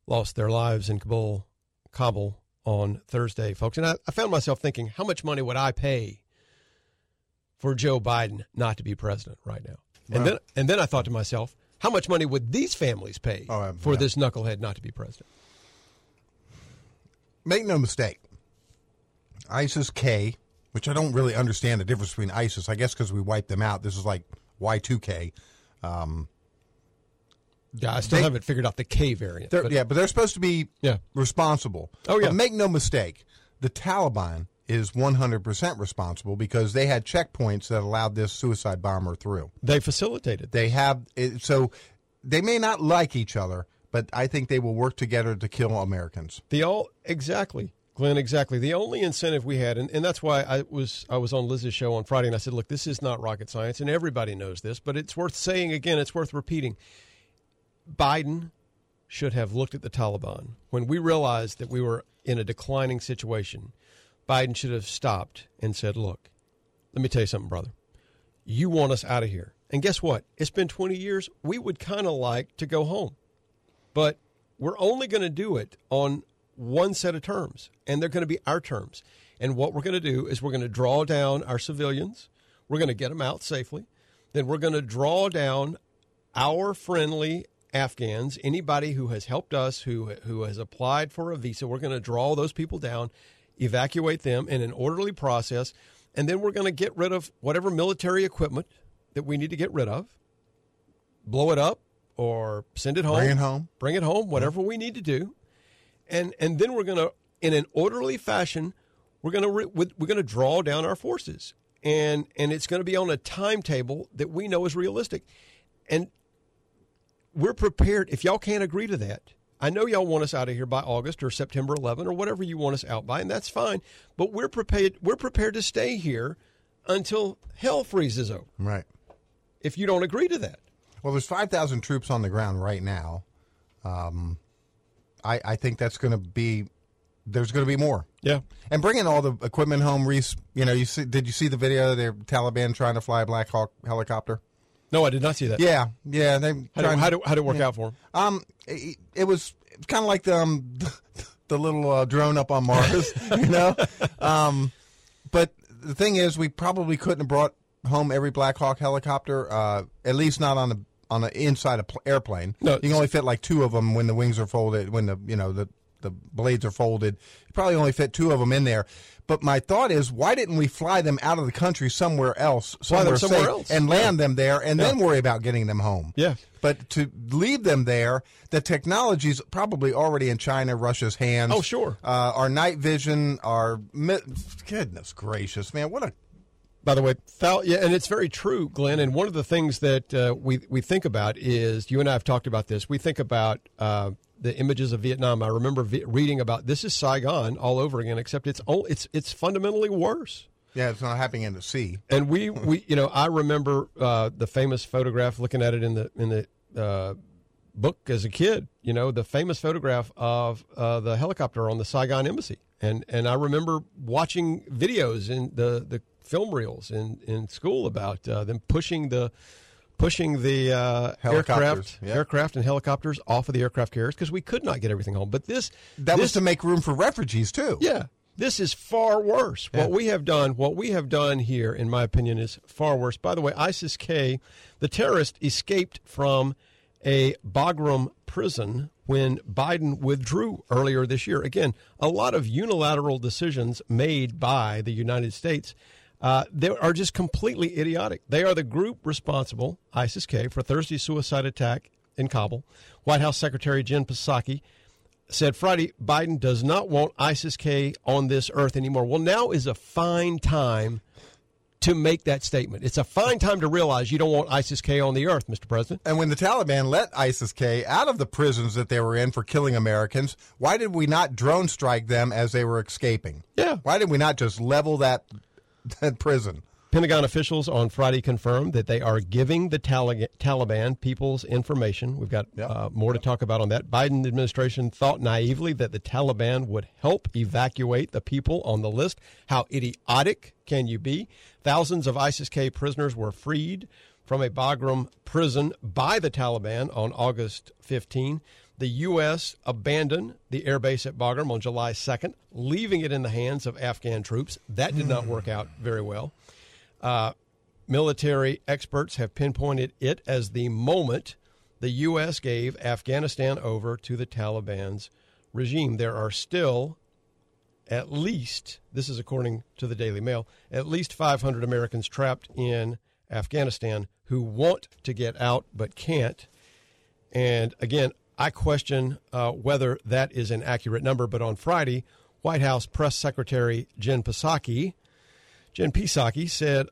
S1: lost their lives in Kabul, Kabul on Thursday, folks. And I, I found myself thinking, how much money would I pay for Joe Biden not to be president right now? And then, and then I thought to myself, how much money would these families pay
S2: Oh, uh,
S1: for
S2: yeah.
S1: this knucklehead not to be president?
S2: Make no mistake. ISIS K, which I don't really understand the difference between ISIS. I guess because we wiped them out. This is like Y2K. Um,
S1: Yeah, I still
S2: They-
S1: haven't figured out the K variant. but-
S2: yeah, but they're supposed to be
S1: Yeah.
S2: responsible.
S1: Oh, yeah.
S2: But make no mistake, the Taliban is 100% responsible because they had checkpoints that allowed this suicide bomber through.
S1: They facilitated.
S2: They have so they may not like each other, but I think they will work together to kill Americans.
S1: The all exactly, Glenn, exactly. The only incentive we had, and, and that's why I was I was on Liz's show on Friday, and I said, look, this is not rocket science, and everybody knows this, but it's worth saying again. It's worth repeating. Biden should have looked at the Taliban when we realized that we were in a declining situation. Biden should have stopped and said, look, let me tell you something, brother. You want us out of here. And guess what? It's been 20 years. We would kind of like to go home but we're only going to do it on one set of terms, and they're going to be our terms. And what we're going to do is we're going to draw down our civilians, we're going to get them out safely, then we're going to draw down our friendly Afghans, anybody who has helped us, who who has applied for a visa, we're going to draw those people down, evacuate them in an orderly process, and then we're going to get rid of whatever military equipment that we need to get rid of, blow it up, or send it home,
S2: Bring it home.
S1: bring it home, whatever we need to do, and and then we're going to, in an orderly fashion, we're going to re- we're going to draw down our forces, and and it's going to be on a timetable that we know is realistic, and we're prepared. If y'all can't agree to that, I know y'all want us out of here by August or September 11 or whatever you want us out by, and that's fine. But we're prepared. We're prepared to stay here until hell freezes over.
S2: Right.
S1: If you don't agree to that,
S2: Well, there's 5,000 troops on the ground right now. Um, I, I think that's going to be, there's going to be more.
S1: yeah.
S2: And bringing all the equipment home, Reese, you know, you see, did you see the video of the Taliban trying to fly a Black Hawk helicopter?
S1: No, I did not see that.
S2: Yeah, yeah. They
S1: How did, how did, how did it work out for him?
S2: Um, it, it was kind of like the um, *laughs* the little uh, drone up on Mars, *laughs* you know. Um, but the thing is, we probably couldn't have brought home every Black Hawk helicopter, uh, at least not on the on the inside a pl- airplane.
S1: No,
S2: you can only fit like two of them when the wings are folded, when the you know the the blades are folded. You probably only fit two of them in there. But my thought is, why didn't we fly them out of the country somewhere else,
S1: Fly them somewhere
S2: safe,
S1: else.
S2: and land them there, and then worry about getting them home?
S1: Yeah.
S2: But to leave them there, the technology's probably already in China, Russia's hands.
S1: Oh, sure.
S2: Uh, our night vision, our mi- goodness gracious, man, what a
S1: By the way, thou- yeah, and it's very true, Glenn. And one of the things that uh, we we think about is you and I have talked about this. We think about uh, the images of Vietnam. I remember vi- reading about this is Saigon all over again, except it's only, it's it's fundamentally worse.
S2: yeah, it's not happening in the sea.
S1: And we, we you know, I remember uh, the famous photograph. Looking at it in the in the uh, book as a kid, you know, the famous photograph of uh, the helicopter on the Saigon embassy. And and I remember watching videos in the the film reels in in school about uh, them pushing the pushing the uh, aircraft
S2: yeah.
S1: aircraft and helicopters off of the aircraft carriers because we could not get everything home. But this
S2: That
S1: this,
S2: was to make room for refugees too.
S1: yeah, this is far worse. What we have done, what we have done here, in my opinion, is far worse. By the way, ISIS K, the terrorist, escaped from a Bagram prison when Biden withdrew earlier this year. Again, a lot of unilateral decisions made by the United States. Uh, they are just completely idiotic. They are the group responsible, ISIS K, for Thursday's suicide attack in Kabul. White House Secretary Jen Psaki said Friday Biden does not want ISIS K on this earth anymore. Well, now is a fine time to make that statement. It's a fine time to realize you don't want ISIS K on the earth, Mr. President.
S2: And when the Taliban let ISIS K out of the prisons that they were in for killing Americans, why did we not drone strike them as they were escaping?
S1: Yeah.
S2: Why did we not just level that *laughs* that prison?
S1: Pentagon officials on Friday confirmed that they are giving the Tali- Taliban people's information. We've got
S2: Yeah.
S1: uh, more to talk about on that. Biden administration thought naively that the Taliban would help evacuate the people on the list. How idiotic can you be? Thousands of ISIS K prisoners were freed from a Bagram prison by the Taliban on August 15. The U.S. abandoned the airbase at Bagram on July 2nd, leaving it in the hands of Afghan troops. That did not work out very well. Uh, military experts have pinpointed it as the moment the U.S. gave Afghanistan over to the Taliban's regime. There are still at least, this is according to the Daily Mail, at least 500 Americans trapped in Afghanistan who want to get out but can't. And again, I question uh, whether that is an accurate number. But on Friday, White House Press Secretary Jen Psaki, Jen Psaki said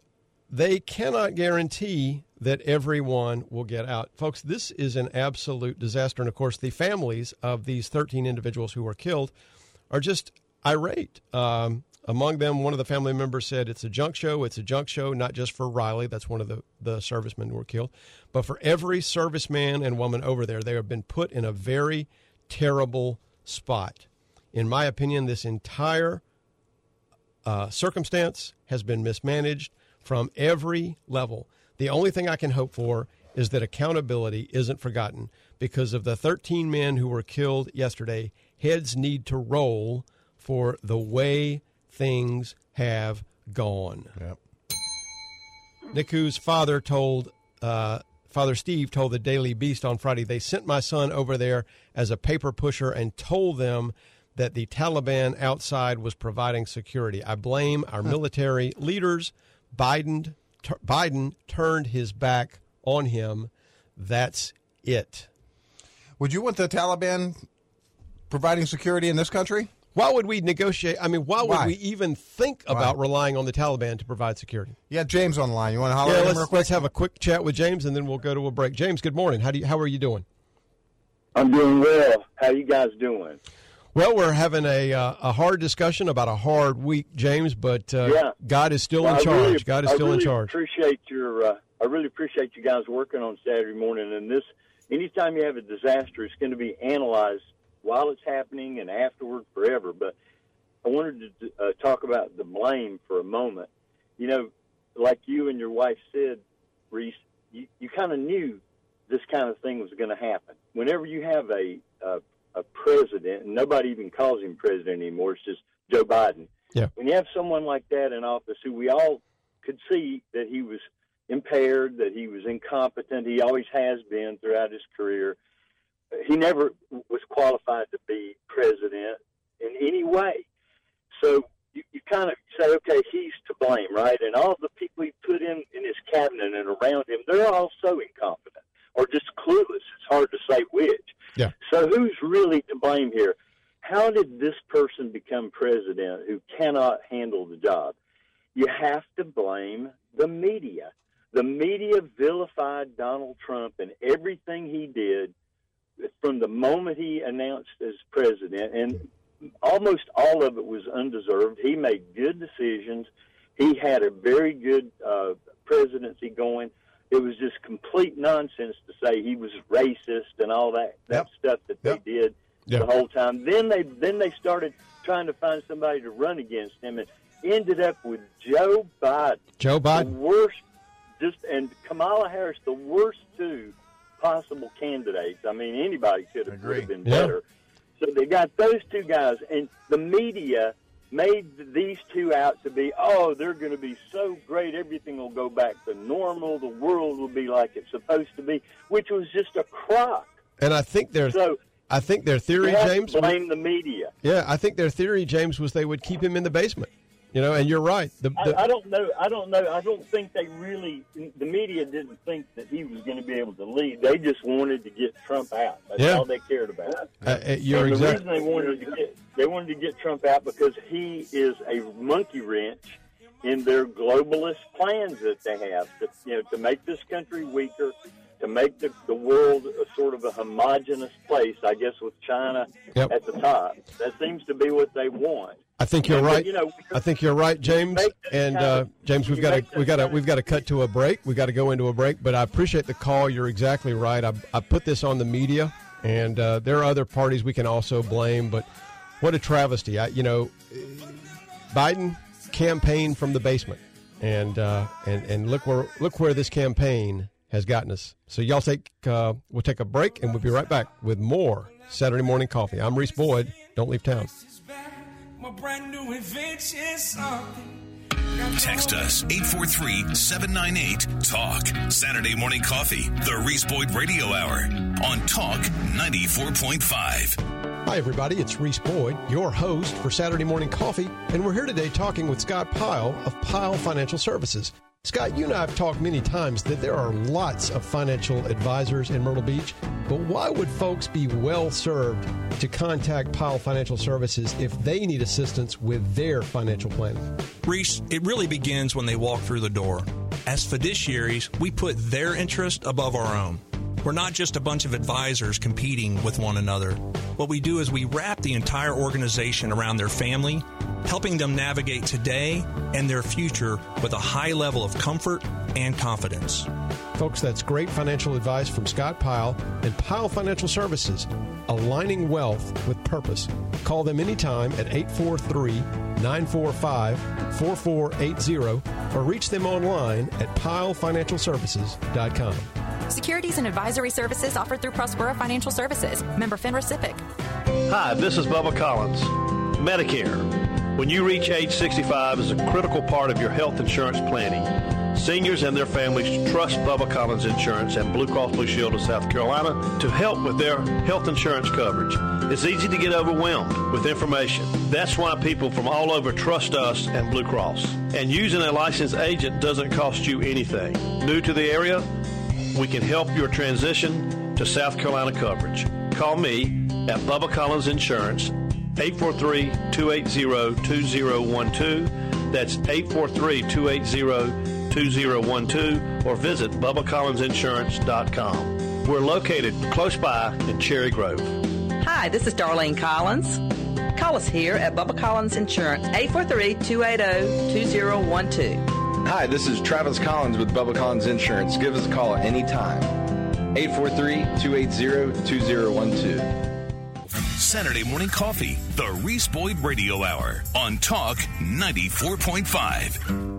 S1: they cannot guarantee that everyone will get out. Folks, this is an absolute disaster. And of course, the families of these 13 individuals who were killed are just irate. Um, among them, one of the family members said, It's a junk show. It's a junk show, not just for Rylee. That's one of the, the servicemen who were killed, but for every serviceman and woman over there. They have been put in a very terrible spot. In my opinion, this entire uh, circumstance has been mismanaged from every level. The only thing I can hope for is that accountability isn't forgotten because of the 13 men who were killed yesterday. Heads need to roll for the way things have gone.
S2: Yep.
S1: Nikoui's father told uh, Father Steve told the Daily Beast on Friday they sent my son over there as a paper pusher and told them that the Taliban outside was providing security. I blame our military leaders. Biden t- Biden turned his back on him. That's it.
S2: Would you want the Taliban providing security in this country?
S1: Why would we negotiate? I mean, why would
S2: Why?
S1: we even think about relying on the Taliban to provide security?
S2: Yeah, James on the line. You want to holler
S1: Yeah,
S2: at him
S1: let's,
S2: real quick?
S1: let's have a quick chat with James, and then we'll go to a break. James, good morning. How do you, how are you doing?
S11: I'm doing well. How you guys doing?
S1: Well, we're having a uh, a hard discussion about a hard week, James. But uh,
S11: Yeah.
S1: God is still
S11: Well,
S1: in charge.
S11: really-
S1: God is
S11: I
S1: still in charge.
S11: Appreciate your. Uh, I really appreciate you guys working on Saturday morning. And this, anytime you have a disaster, it's going to be analyzed while it's happening and afterward forever. But I wanted to uh, talk about the blame for a moment. You know, like you and your wife said, Reese, you, you kind of knew this kind of thing was going to happen. Whenever you have a, a a president, and nobody even calls him president anymore, it's just Joe Biden.
S1: Yeah.
S11: When you have someone like that in office, who we all could see that he was impaired, that he was incompetent, he always has been throughout his career. He never was qualified to be president in any way. So you, you kind of say, okay, he's to blame, right? And all the people he put in in his cabinet and around him, they're all so incompetent or just clueless. It's hard to say which.
S1: Yeah.
S11: So who's really to blame here? How did this person become president who cannot handle the job? You have to blame the media. The media vilified Donald Trump and everything he did from the moment he announced as president, and almost all of it was undeserved. He made good decisions. He had a very good uh, presidency going. It was just complete nonsense to say he was racist and all that that stuff that they did
S1: Yep.
S11: the whole time. Then they then they started trying to find somebody to run against him, and ended up with Joe Biden,
S1: Joe
S11: the
S1: Biden.
S11: worst, just and Kamala Harris, the worst two possible candidates. I mean, anybody could have, would have been
S1: Yeah.
S11: better. So they got those two guys, and the media made these two out to be, oh, they're going to be so great. Everything will go back to normal. The world will be like it's supposed to be, which was just a crock.
S1: And I think their
S11: So
S1: I think their theory, James.
S11: blame the media.
S1: Yeah, I think their theory, James, was they would keep him in the basement. You know, and you're right. The, the,
S11: I, I don't know. I don't know. I don't think they really. The media didn't think that he was going to be able to lead. They just wanted to get Trump out. That's
S1: Yeah.
S11: all they cared about.
S1: Uh, uh, you're
S11: and the reason they wanted to get they wanted to get Trump out because he is a monkey wrench in their globalist plans that they have to you know to make this country weaker, to make the, the world a sort of a homogenous place. I guess with China
S1: Yep.
S11: at the top. That seems to be what they want.
S1: I think you're right.
S11: you know,
S1: I think you're right, James. And uh, James, we've got to we got to we've got to cut to a break. We got to go into a break. But I appreciate the call. You're exactly right. I, I put this on the media, and uh, there are other parties we can also blame. But what a travesty! I, you know, Biden campaigned from the basement, and uh, and and look where look where this campaign has gotten us. So y'all take uh, we'll take a break, and we'll be right back with more Saturday morning coffee. I'm Reese Boyd. Don't leave town.
S8: My brand new invention, something.
S4: Text us 843 798 TALK. Saturday morning coffee, the Reese Boyd Radio Hour on Talk 94.5.
S1: Hi, everybody. It's Reese Boyd, your host for Saturday Morning Coffee, and we're here today talking with Scott Pyle of Pyle Financial Services. Scott, you and I have talked many times that there are lots of financial advisors in Myrtle Beach, but why would folks be well served to contact Pyle Financial Services if they need assistance with their financial planning?
S5: Reese, it really begins when they walk through the door. As fiduciaries, we put their interest above our own. We're not just a bunch of advisors competing with one another. What we do is we wrap the entire organization around their family, helping them navigate today and their future with a high level of comfort and confidence.
S1: Folks, that's great financial advice from Scott Pyle and Pyle Financial Services, aligning wealth with purpose. Call them anytime at 843 945 4480 or reach them online at pylefinancialservices.com.
S6: Securities and advisory services offered through Prospera Financial Services. Member FINRA SIPC.
S12: Hi, this is Bubba Collins. Medicare. When you reach age 65 is a critical part of your health insurance planning. Seniors and their families trust Bubba Collins Insurance and Blue Cross Blue Shield of South Carolina to help with their health insurance coverage. It's easy to get overwhelmed with information. That's why people from all over trust us and Blue Cross. And using a licensed agent doesn't cost you anything. New to the area? We can help your transition to South Carolina coverage. Call me at Bubba Collins Insurance, 843-280-2012. That's 843-280-2012 or visit BubbaCollinsInsurance.com. We're located close by in Cherry Grove.
S13: Hi, this is Darlene Collins. Call us here at Bubba Collins Insurance, 843-280-2012.
S14: Hi, this is Travis Collins with Bubba Collins Insurance. Give us a call anytime. 843-280-2012.
S4: Saturday morning coffee, the Reese Boyd Radio Hour on Talk 94.5.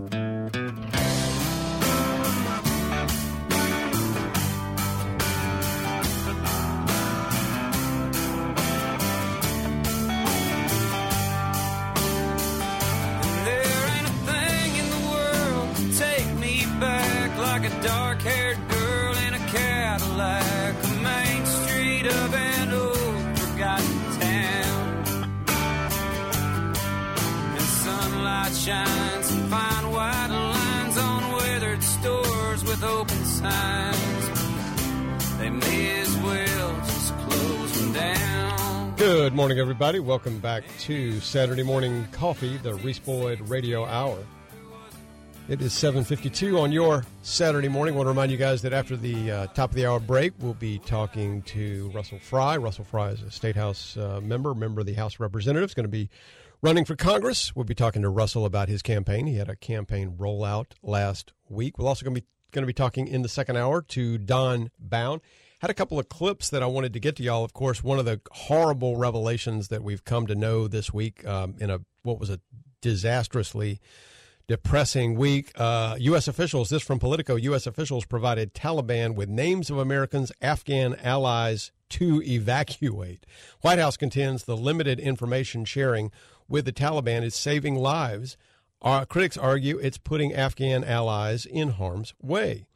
S1: Good morning, everybody. Welcome back to Saturday Morning Coffee, the Reese Boyd Radio Hour. It is 7.52 on your Saturday morning. I want to remind you guys that after the uh, top of the hour break, we'll be talking to Russell Fry. Russell Fry is a State House uh, member, member of the House of Representatives, going to be running for Congress. We'll be talking to Russell about his campaign. He had a campaign rollout last week. We're also going to be going to be talking in the second hour to Don Bound. Had a couple of clips that I wanted to get to y'all. Of course, one of the horrible revelations that we've come to know this week um, in a what was a disastrously depressing week. Uh, U.S. officials, this from Politico, U.S. officials provided Taliban with names of Americans, Afghan allies to evacuate. White House contends the limited information sharing with the Taliban is saving lives. Uh, critics argue it's putting Afghan allies in harm's way.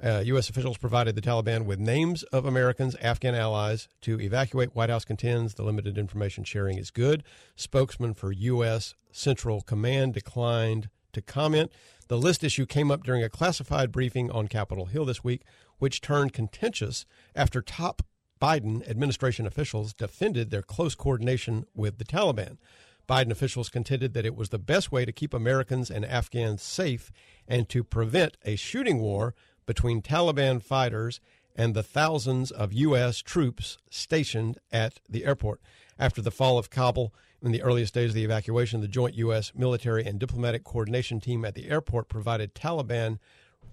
S1: Uh, U.S. officials provided the Taliban with names of Americans, Afghan allies to evacuate. White House contends the limited information sharing is good. Spokesman for U.S. Central Command declined to comment. The list issue came up during a classified briefing on Capitol Hill this week, which turned contentious after top Biden administration officials defended their close coordination with the Taliban. Biden officials contended that it was the best way to keep Americans and Afghans safe and to prevent a shooting war between Taliban fighters and the thousands of U.S. troops stationed at the airport. After the fall of Kabul, in the earliest days of the evacuation, the joint U.S. military and diplomatic coordination team at the airport provided Taliban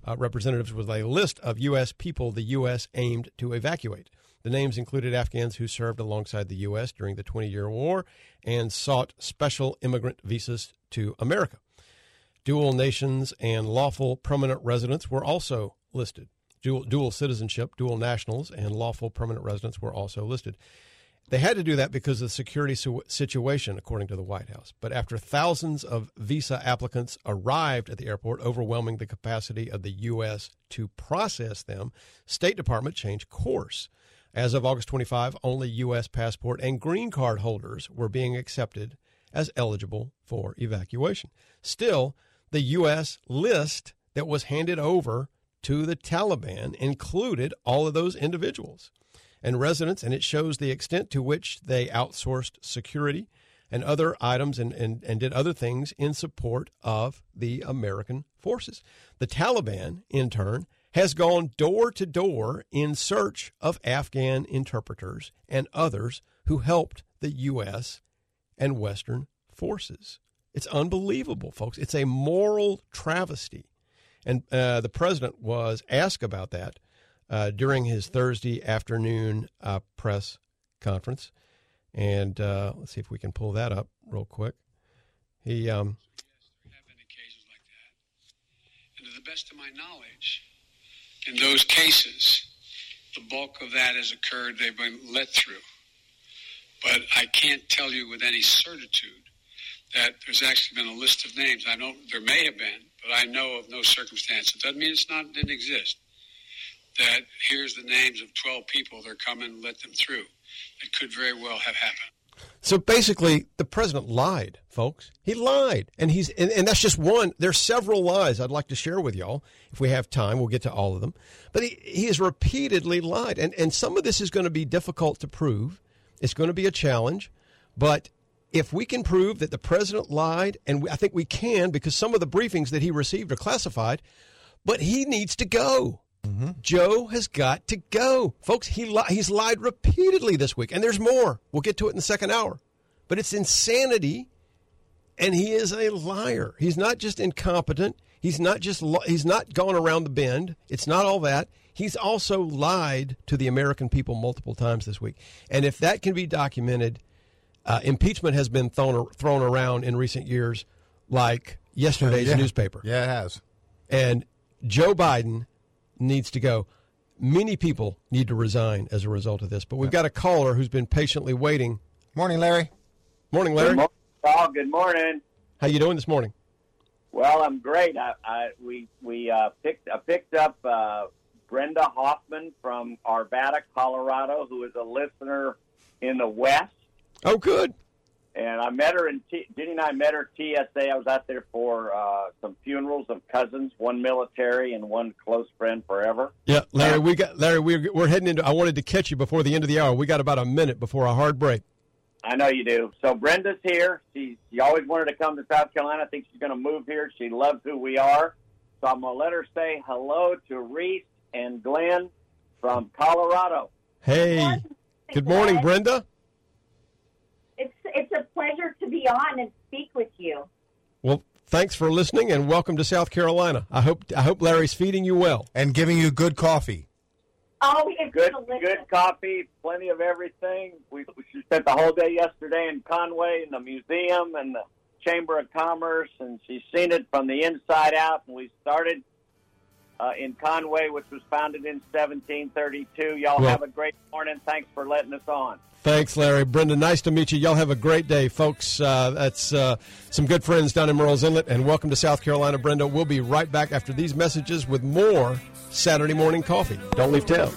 S1: uh, representatives with a list of U.S. people the U.S. aimed to evacuate. The names included Afghans who served alongside the U.S. during the 20 year war and sought special immigrant visas to America. Dual nations and lawful permanent residents were also listed. Dual, dual citizenship, dual nationals, and lawful permanent residents were also listed. They had to do that because of the security situation, according to the White House. But after thousands of visa applicants arrived at the airport, overwhelming the capacity of the U.S. to process them, State Department changed course. As of August 25, only U.S. passport and green card holders were being accepted as eligible for evacuation. Still, the U.S. list that was handed over to the Taliban included all of those individuals and residents, and it shows the extent to which they outsourced security and other items and, and, and did other things in support of the American forces. The Taliban, in turn, has gone door to door in search of Afghan interpreters and others who helped the U.S. and Western forces. It's unbelievable, folks. It's a moral travesty. And uh, the president was asked about that uh, during his Thursday afternoon uh, press conference. And uh, let's see if we can pull that up real quick. He. Um, so yes, there have been occasions like that.
S15: And to the best of my knowledge, in those cases, the bulk of that has occurred. They've been let through. But I can't tell you with any certitude that there's actually been a list of names. I know there may have been, but I know of no circumstance. It doesn't mean it's not didn't exist. That here's the names of 12 people. They're coming. Let them through. It could very well have happened.
S1: So basically, the president lied, folks. He lied, and he's and, and that's just one. There's several lies I'd like to share with y'all. If we have time, we'll get to all of them. But he, he has repeatedly lied, and and some of this is going to be difficult to prove. It's going to be a challenge, but if we can prove that the president lied, and we, I think we can because some of the briefings that he received are classified, but he needs to go. Mm-hmm. Joe has got to go, folks. He li- he's lied repeatedly this week, and there's more. We'll get to it in the second hour, but it's insanity, and he is a liar. He's not just incompetent. He's not just li- he's not gone around the bend. It's not all that. He's also lied to the American people multiple times this week, and if that can be documented, uh, impeachment has been thrown thrown around in recent years, like yesterday's *laughs*
S2: Yeah.
S1: newspaper.
S2: Yeah, it has.
S1: And Joe Biden needs to go. Many people need to resign as a result of this. But we've got a caller who's been patiently waiting.
S2: Morning, Larry.
S1: Morning, Larry.
S16: Good morning, Paul. Good morning.
S1: How you doing this morning?
S16: Well, I'm great. I, I we we uh, picked I picked up uh, Brenda Hoffman from Arvada, Colorado, who is a listener in the West.
S1: Oh, good.
S16: And I met her in T- Jenny and I met her at TSA. I was out there for uh, some funerals of cousins, one military and one close friend forever.
S1: Yeah, Larry. We got Larry. We're we're heading into. I wanted to catch you before the end of the hour. We got about a minute before a hard break.
S16: I know you do. So Brenda's here. She she always wanted to come to South Carolina. I think she's going to move here. She loves who we are. So I'm going to let her say hello to Reese and Glenn from Colorado.
S1: Hey, good morning, Brenda.
S17: It's it's a pleasure to be on and speak with you.
S1: Well, thanks for listening and welcome to South Carolina. I hope I hope Larry's feeding you well
S2: and giving you good coffee.
S17: Oh, it's
S16: Good
S17: delicious.
S16: good coffee, plenty of everything. We, we spent the whole day yesterday in Conway in the museum and the Chamber of Commerce, and she's seen it from the inside out. And we started uh, in Conway, which was founded in 1732. Y'all
S1: Well-
S16: have a great morning. Thanks for letting us on.
S1: Thanks, Larry. Brenda, nice to meet you. Y'all have a great day, folks. Uh, that's uh, some good friends down in Murrells Inlet, and welcome to South Carolina, Brenda. We'll be right back after these messages with more Saturday morning coffee. Don't leave town.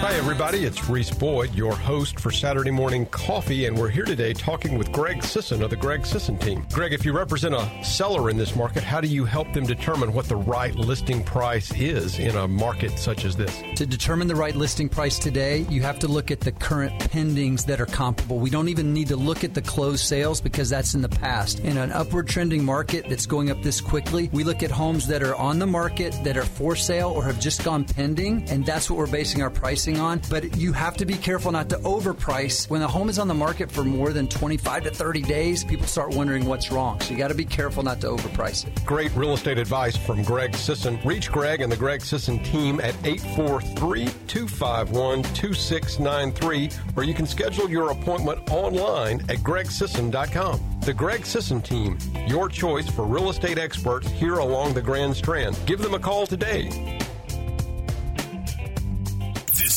S1: Hi, everybody. It's Reese Boyd, your host for Saturday Morning Coffee, and we're here today talking with Greg Sisson of the Greg Sisson team. Greg, if you represent a seller in this market, how do you help them determine what the right listing price is in a market such as this?
S10: To determine the right listing price today, you have to look at the current pendings that are comparable. We don't even need to look at the closed sales because that's in the past. In an upward trending market that's going up this quickly, we look at homes that are on the market, that are for sale, or have just gone pending, and that's what we're basing our pricing on. But you have to be careful not to overprice. When a home is on the market for more than 25 to 30 days, people start wondering what's wrong. So you got to be careful not to overprice it.
S1: Great real estate advice from Greg Sisson. Reach Greg and the Greg Sisson team at 843 251 2693, or you can schedule your appointment online at gregsisson.com. The Greg Sisson team, your choice for real estate experts here along the Grand Strand. Give them a call today.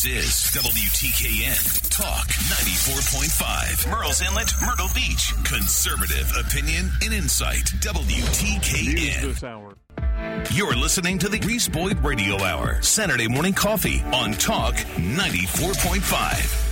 S4: This is WTKN Talk 94.5. Murrells Inlet, Myrtle Beach. Conservative opinion and insight. WTKN.
S12: this hour.
S4: You're listening to the Reese Boyd Radio Hour, Saturday morning coffee on Talk 94.5.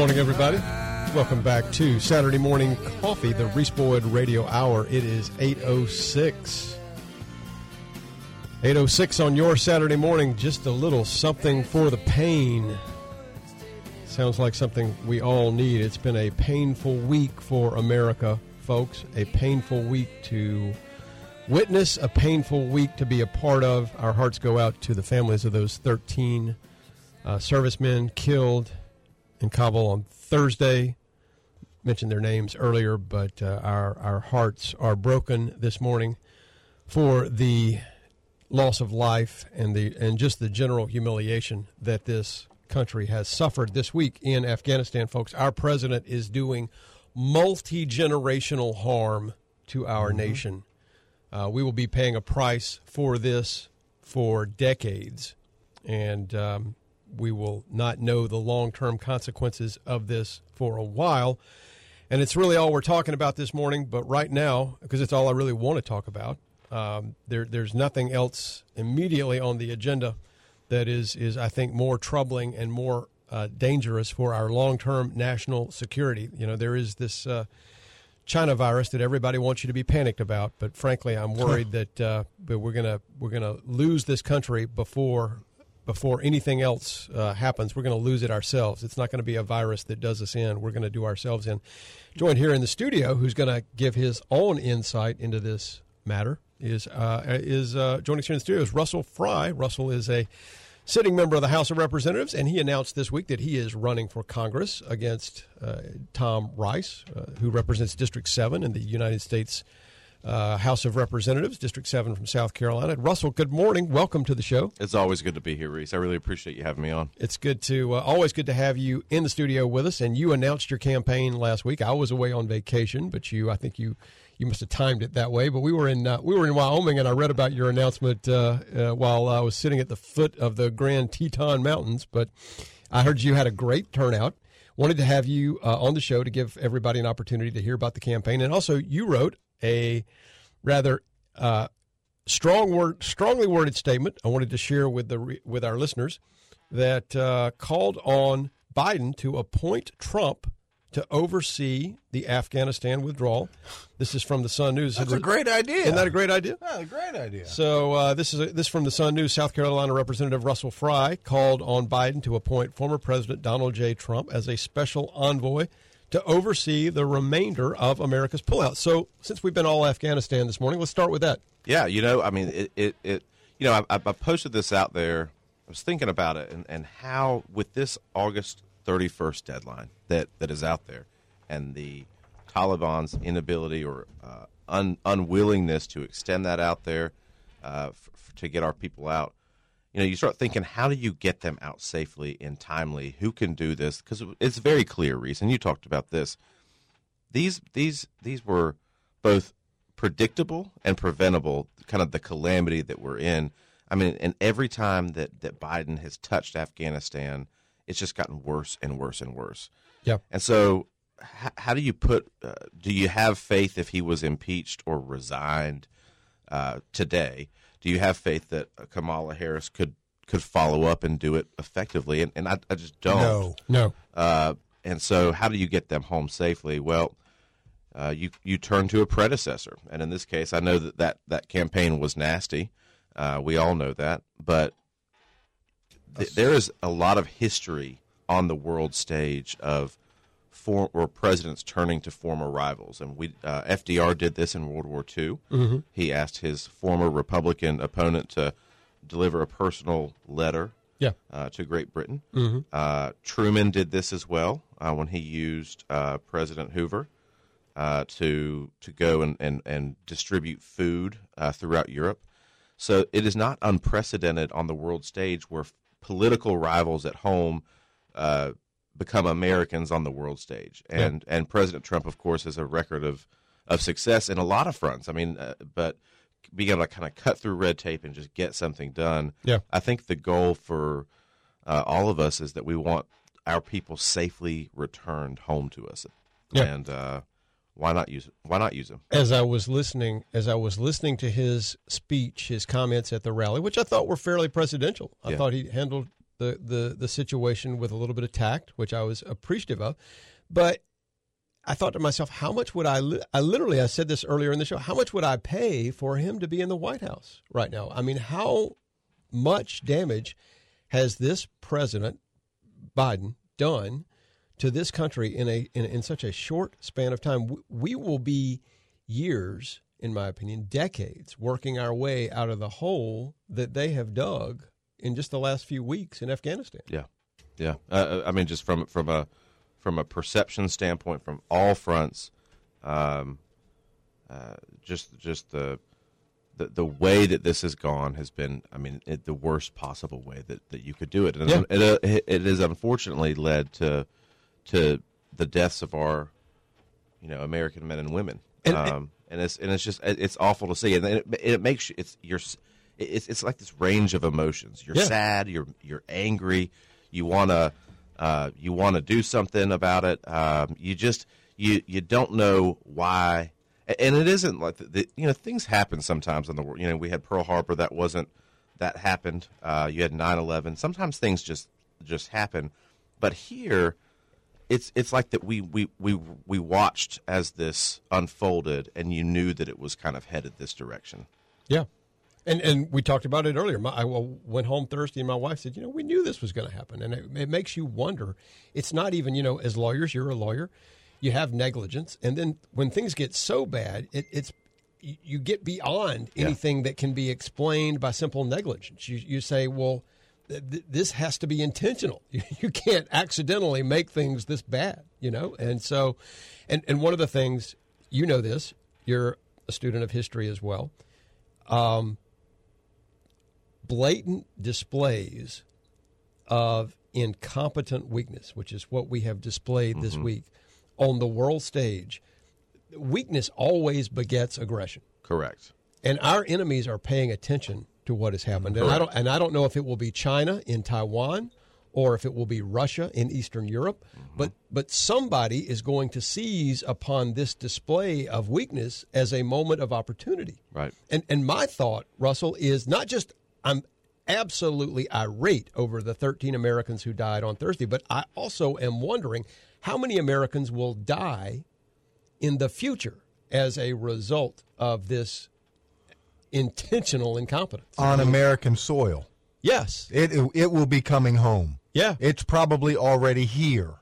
S1: morning, everybody. Welcome back to Saturday Morning Coffee, the Reese Boyd Radio Hour. It is 806. 806 on your Saturday morning. Just a little something for the pain. Sounds like something we all need. It's been a painful week for America, folks. A painful week to witness, a painful week to be a part of. Our hearts go out to the families of those 13 uh, servicemen killed in Kabul on Thursday. Mentioned their names earlier, but uh, our our hearts are broken this morning for the loss of life and the and just the general humiliation that this country has suffered this week in Afghanistan, folks. Our president is doing multi generational harm to our nation. Uh, we will be paying a price for this for decades, and um, we will not know the long term consequences of this for a while. And it's really all we're talking about this morning. But right now, because it's all I really want to talk about, um, there, there's nothing else immediately on the agenda that is, is I think, more troubling and more uh, dangerous for our long term national security. You know, there is this. Uh, China virus that everybody wants you to be panicked about, but frankly, I'm worried *laughs* that uh, but we're gonna we're gonna lose this country before before anything else uh, happens. We're going to lose it ourselves. It's not going to be a virus that does us in. We're going to do ourselves in. Joined here in the studio, who's going to give his own insight into this matter is uh, is uh, joining us here in the studio is Russell Fry. Russell is a sitting member of the House of Representatives, and he announced this week that he is running for Congress against uh, Tom Rice, uh, who represents District 7 in the United States uh, House of Representatives, District 7 from South Carolina. Russell, good morning. Welcome to the show.
S18: It's always good to be here, Reese. I really appreciate you having me on.
S1: It's good to, uh, always good to have you in the studio with us. And you announced your campaign last week. I was away on vacation, but you, I think you, you must have timed it that way. But we were in uh, we were in Wyoming, and I read about your announcement uh, uh, while I was sitting at the foot of the Grand Teton Mountains. But I heard you had a great turnout. Wanted to have you uh, on the show to give everybody an opportunity to hear about the campaign, and also you wrote a rather uh, strong word, strongly worded statement. I wanted to share with the with our listeners that uh, called on Biden to appoint Trump to oversee the Afghanistan withdrawal. This is from the Sun News.
S2: That's a great idea.
S1: Isn't that a great idea?
S2: Yeah, a great idea.
S1: So uh, this is a, this from the Sun News. South Carolina Representative Russell Fry called on Biden to appoint former President Donald J. Trump as a special envoy to oversee the remainder of America's pullout. So since we've been all Afghanistan this morning, let's start with that.
S18: Yeah, you know, I mean, it, it, it you know, I, I posted this out there. I was thinking about it and, and how with this August 31st deadline that, that is out there and the Taliban's inability or uh, un, unwillingness to extend that out there uh, f- to get our people out, you know, you start thinking, how do you get them out safely and timely? Who can do this? Because it's very clear, reason. you talked about this. These these these were both predictable and preventable. Kind of the calamity that we're in. I mean, and every time that that Biden has touched Afghanistan, it's just gotten worse and worse and worse.
S1: Yeah.
S18: And so, h- how do you put? Uh, do you have faith if he was impeached or resigned uh, today? Do you have faith that Kamala Harris could could follow up and do it effectively? And, and I, I just don't.
S1: No. No.
S18: Uh, and so, how do you get them home safely? Well, uh, you you turn to a predecessor, and in this case, I know that that, that campaign was nasty. Uh, we all know that, but th- there is a lot of history on the world stage of for or presidents turning to former rivals, and we uh, FDR did this in World War II.
S1: Mhm.
S18: He asked his former Republican opponent to deliver a personal letter
S1: Yeah.
S18: uh, to Great Britain.
S1: Mhm.
S18: Uh, Truman did this as well uh, when he used uh, President Hoover uh, to to go and, and, and distribute food uh, throughout Europe. So it is not unprecedented on the world stage where political rivals at home uh, become Americans on the world stage.
S1: Yeah.
S18: And and President Trump, of course, has a record of of success in a lot of fronts. I mean, uh, but being able to kind of cut through red tape and just get something done.
S1: Yeah.
S18: I think the goal for uh, all of us is that we want our people safely returned home to us.
S1: Yeah.
S18: And uh, why not use why not use them?
S1: As I was listening, as I was listening to his speech, his comments at the rally, which I thought were fairly presidential. I
S18: Yeah.
S1: thought he handled the, the the situation with a little bit of tact, which I was appreciative of. But I thought to myself, how much would I? I literally, I said this earlier in the show. How much would I pay for him to be in the White House right now? I mean, how much damage has this president Biden done to this country in a in, in such a short span of time? We, we will be years, in my opinion, decades working our way out of the hole that they have dug in just the last few weeks in Afghanistan.
S18: Yeah, yeah. Uh, I mean, just from from a from a perception standpoint, from all fronts, um, uh, just just the, the the way that this has gone has been, I mean, it, the worst possible way that, that you could do it, and
S1: Yeah.
S18: it, uh, it, it has unfortunately led to to the deaths of our, you know, American men and women.
S1: And-
S18: um, and it's and it's just it's awful to see, and it, it makes you it's you're it's it's like this range of emotions. You're
S1: Yeah.
S18: sad, you're you're angry, you want to uh, you want to do something about it. Um, you just you you don't know why, and it isn't like the, the, you know things happen sometimes in the world. You know, we had Pearl Harbor that wasn't that happened. Uh, you had 9-11. Sometimes things just just happen, but here it's it's like that we, we, we, we watched as this unfolded and you knew that it was kind of headed this direction.
S1: Yeah. And and we talked about it earlier. My, I went home Thursday, and my wife said, "You know, we knew this was going to happen." And it, it makes you wonder. It's not even, you know, as lawyers, you're a lawyer, you have negligence, and then when things get so bad, it, it's you get beyond
S18: Yeah.
S1: anything that can be explained by simple negligence. You you say, "Well, th- th- this has to be intentional. You, *laughs* you can't accidentally make things this bad," you know. And so, and and one of the things you know this, you're a student of history as well. Um, blatant displays of incompetent weakness, which is what we have displayed this
S18: Mhm.
S1: week on the world stage. Weakness always begets aggression,
S18: Correct.
S1: and our enemies are paying attention to what has happened. And I don't, and I don't know if it will be China in Taiwan or if it will be Russia in Eastern Europe, but but somebody is going to seize upon this display of weakness as a moment of opportunity.
S18: Right.
S1: And and my thought, Russell, is not just I'm absolutely irate over the 13 Americans who died on Thursday, but I also am wondering how many Americans will die in the future as a result of this intentional incompetence
S2: on American soil.
S1: Yes,
S2: it it will be coming home.
S1: Yeah,
S2: it's probably already here.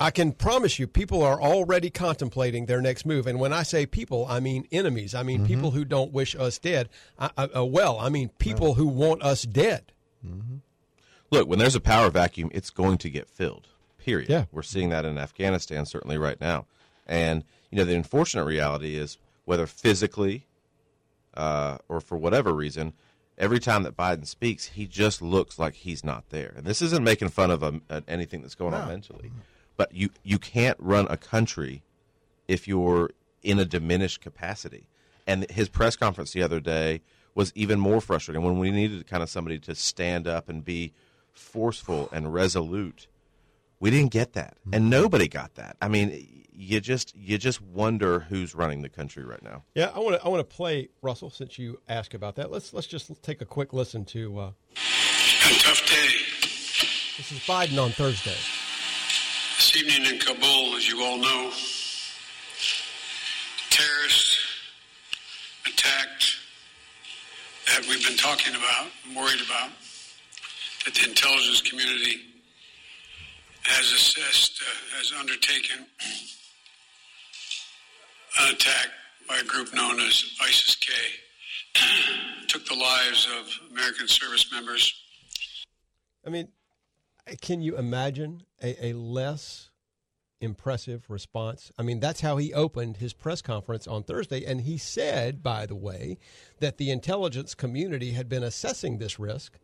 S1: I can promise you, people are already contemplating their next move. And when I say people, I mean enemies. I mean people who don't wish us dead. I, I, uh, well, I mean people who want us dead.
S18: Look, when there's a power vacuum, it's going to get filled. Period.
S1: Yeah.
S18: We're seeing that in Afghanistan certainly right now. And you know, the unfortunate reality is whether physically uh, or for whatever reason, every time that Biden speaks, he just looks like he's not there. And this isn't making fun of um, uh, anything that's going on
S2: No.
S18: mentally, but you you can't run a country if you're in a diminished capacity. And his press conference the other day was even more frustrating when we needed kind of somebody to stand up and be forceful and resolute. We didn't get that, and nobody got that. I mean, you just you just wonder who's running the country right now.
S1: Yeah, I want to. I want to play Russell since you asked about that. Let's let's just take a quick listen to. Uh,
S15: A tough day.
S1: this is Biden on Thursday.
S15: This evening in Kabul, as you all know, terrorists attacked that we've been talking about, worried about, that the intelligence community has assessed, uh, has undertaken an attack by a group known as ISIS-K. *clears throat* Took the lives of American service members.
S1: I mean, can you imagine a, a less impressive response? I mean, that's how he opened his press conference on Thursday. And he said, by the way, that the intelligence community had been assessing this risk,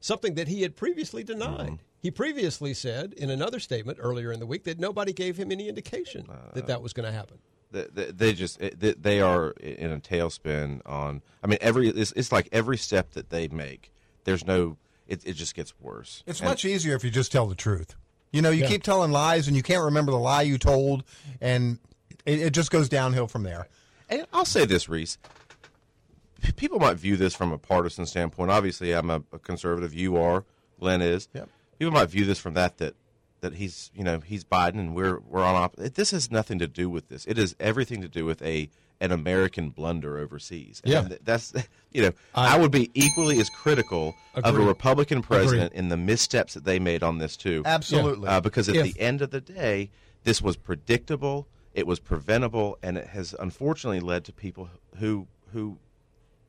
S1: something that he had previously denied. Mm-hmm. He previously said in another statement earlier in the week that nobody gave him any indication uh, that that was going to happen.
S18: They, they, they just they, they are in a tailspin on. I mean, every it's, it's like every step that they make, there's no. It, it just gets worse.
S2: It's
S18: And-
S2: much easier if you just tell the truth. You know, you
S18: Yeah.
S2: keep telling lies and you can't remember the lie you told, and it, it just goes downhill from there.
S18: And I'll say this, Reese. People might view this from a partisan standpoint. Obviously, I'm a, a conservative. You are. Glenn is.
S2: Yep.
S18: People might view this from that that that he's you know he's Biden and we're we're on op- This has nothing to do with this. It has everything to do with a an American blunder overseas.
S1: Yeah.
S18: And that's *laughs* you know I, would be equally as critical of a Republican president
S1: Agreed.
S18: in the missteps that they made on this too.
S2: Absolutely.
S18: Uh, because at
S1: If-
S18: the end of the day, this was predictable, it was preventable, and it has unfortunately led to people who who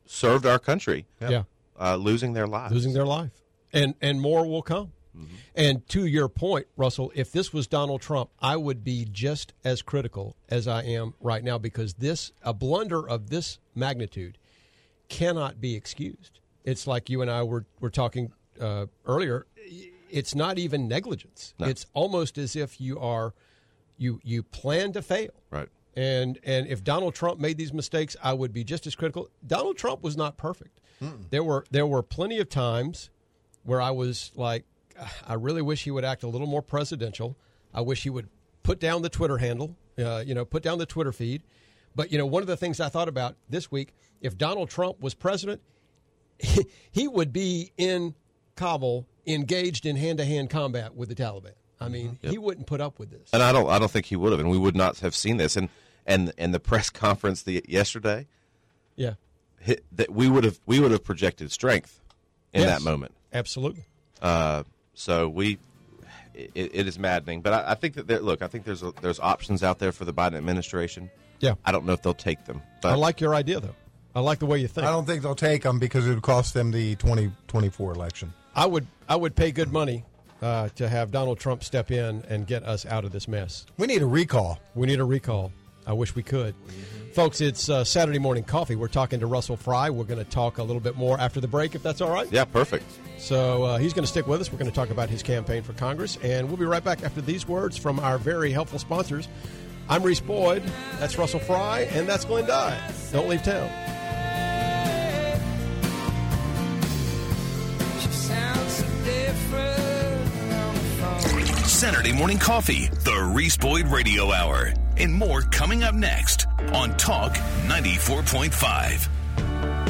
S18: served our country,
S1: Yeah.
S18: uh, losing their lives.
S1: losing their life, and and more will come. And to your point, Russell, if this was Donald Trump, I would be just as critical as I am right now because this a blunder of this magnitude cannot be excused. It's like you and I were were talking uh, earlier. It's not even negligence.
S18: No.
S1: It's almost as if you are you you plan to fail.
S18: Right.
S1: And and if Donald Trump made these mistakes, I would be just as critical. Donald Trump was not perfect. There were there were plenty of times where I was like, I really wish he would act a little more presidential. I wish he would put down the Twitter handle, uh, you know, put down the Twitter feed. But you know, one of the things I thought about this week, if Donald Trump was president, he, *laughs* he would be in Kabul, engaged in hand-to-hand combat with the Taliban. I mean,
S18: Yep.
S1: he wouldn't put up with this.
S18: And I don't I don't think he would have, and we would not have seen this. And and and the press *laughs* conference the yesterday,
S1: Yeah.
S18: hit, that we would have we would have projected strength in
S1: Yes.
S18: that moment.
S1: Absolutely.
S18: Uh, so we, it, it is maddening. But I, I think that there, look, I think there's a, there's options out there for the Biden administration.
S1: Yeah.
S18: I don't know if they'll take them. But
S1: I like your idea, though. I like the way you think.
S2: I don't think they'll take them because it would cost them the 2024 election.
S1: I would I would pay good money uh, to have Donald Trump step in and get us out of this mess.
S2: We need a recall.
S1: We need a recall. I wish we could. Folks, it's uh, Saturday morning coffee. We're talking to Russell Fry. We're going to talk a little bit more after the break, if that's all right.
S18: Yeah, perfect.
S1: So uh, he's going to stick with us. We're going to talk about his campaign for Congress, and we'll be right back after these words from our very helpful sponsors. I'm Reese Boyd. That's Russell Fry, and that's Glenn Dye. Don't leave town.
S4: Saturday morning coffee, the Reese Boyd Radio Hour, and more coming up next on Talk 94.5.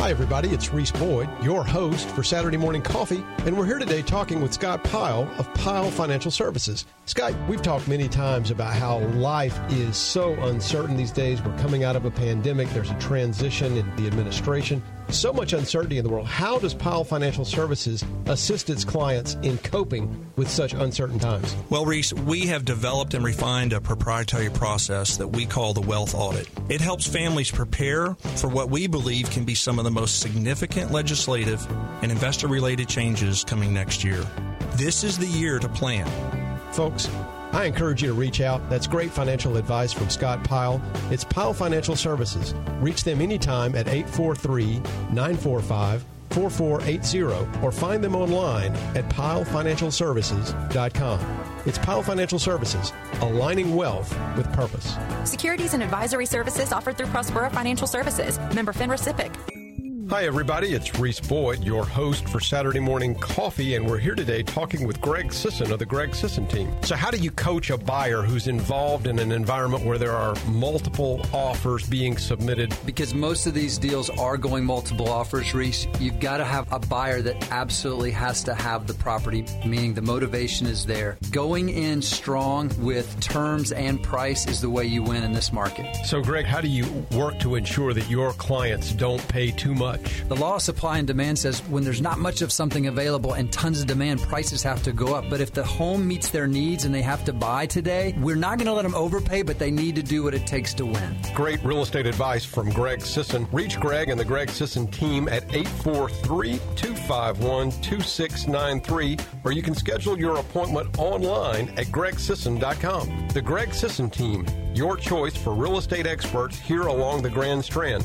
S1: Hi, everybody. It's Reese Boyd, your host for Saturday Morning Coffee, and we're here today talking with Scott Pyle of Pyle Financial Services. Scott, we've talked many times about how life is so uncertain these days. We're coming out of a pandemic, there's a transition in the administration, so much uncertainty in the world. How does Pyle Financial Services assist its clients in coping with such uncertain times?
S5: Well, Reese, we have developed and refined a proprietary process that we call the wealth audit. It helps families prepare for what we believe can be some of the most significant legislative and investor related changes coming next year. This is the year to plan.
S1: Folks, I encourage you to reach out. That's great financial advice from Scott Pyle. It's Pyle Financial Services. Reach them anytime at 843 945 4480 or find them online at pylefinancialservices.com. It's Pyle Financial Services, aligning wealth with purpose.
S6: Securities and advisory services offered through Prospera Financial Services. Member FINRA SIPC.
S1: Hi, everybody. It's Reese Boyd, your host for Saturday Morning Coffee, and we're here today talking with Greg Sisson of the Greg Sisson team. So, how do you coach a buyer who's involved in an environment where there are multiple offers being submitted?
S10: Because most of these deals are going multiple offers, Reese, you've got to have a buyer that absolutely has to have the property, meaning the motivation is there. Going in strong with terms and price is the way you win in this market.
S1: So, Greg, how do you work to ensure that your clients don't pay too much?
S10: The law of supply and demand says when there's not much of something available and tons of demand, prices have to go up. But if the home meets their needs and they have to buy today, we're not going to let them overpay, but they need to do what it takes to win.
S1: Great real estate advice from Greg Sisson. Reach Greg and the Greg Sisson team at 843 251 2693, or you can schedule your appointment online at gregsisson.com. The Greg Sisson team, your choice for real estate experts here along the Grand Strand.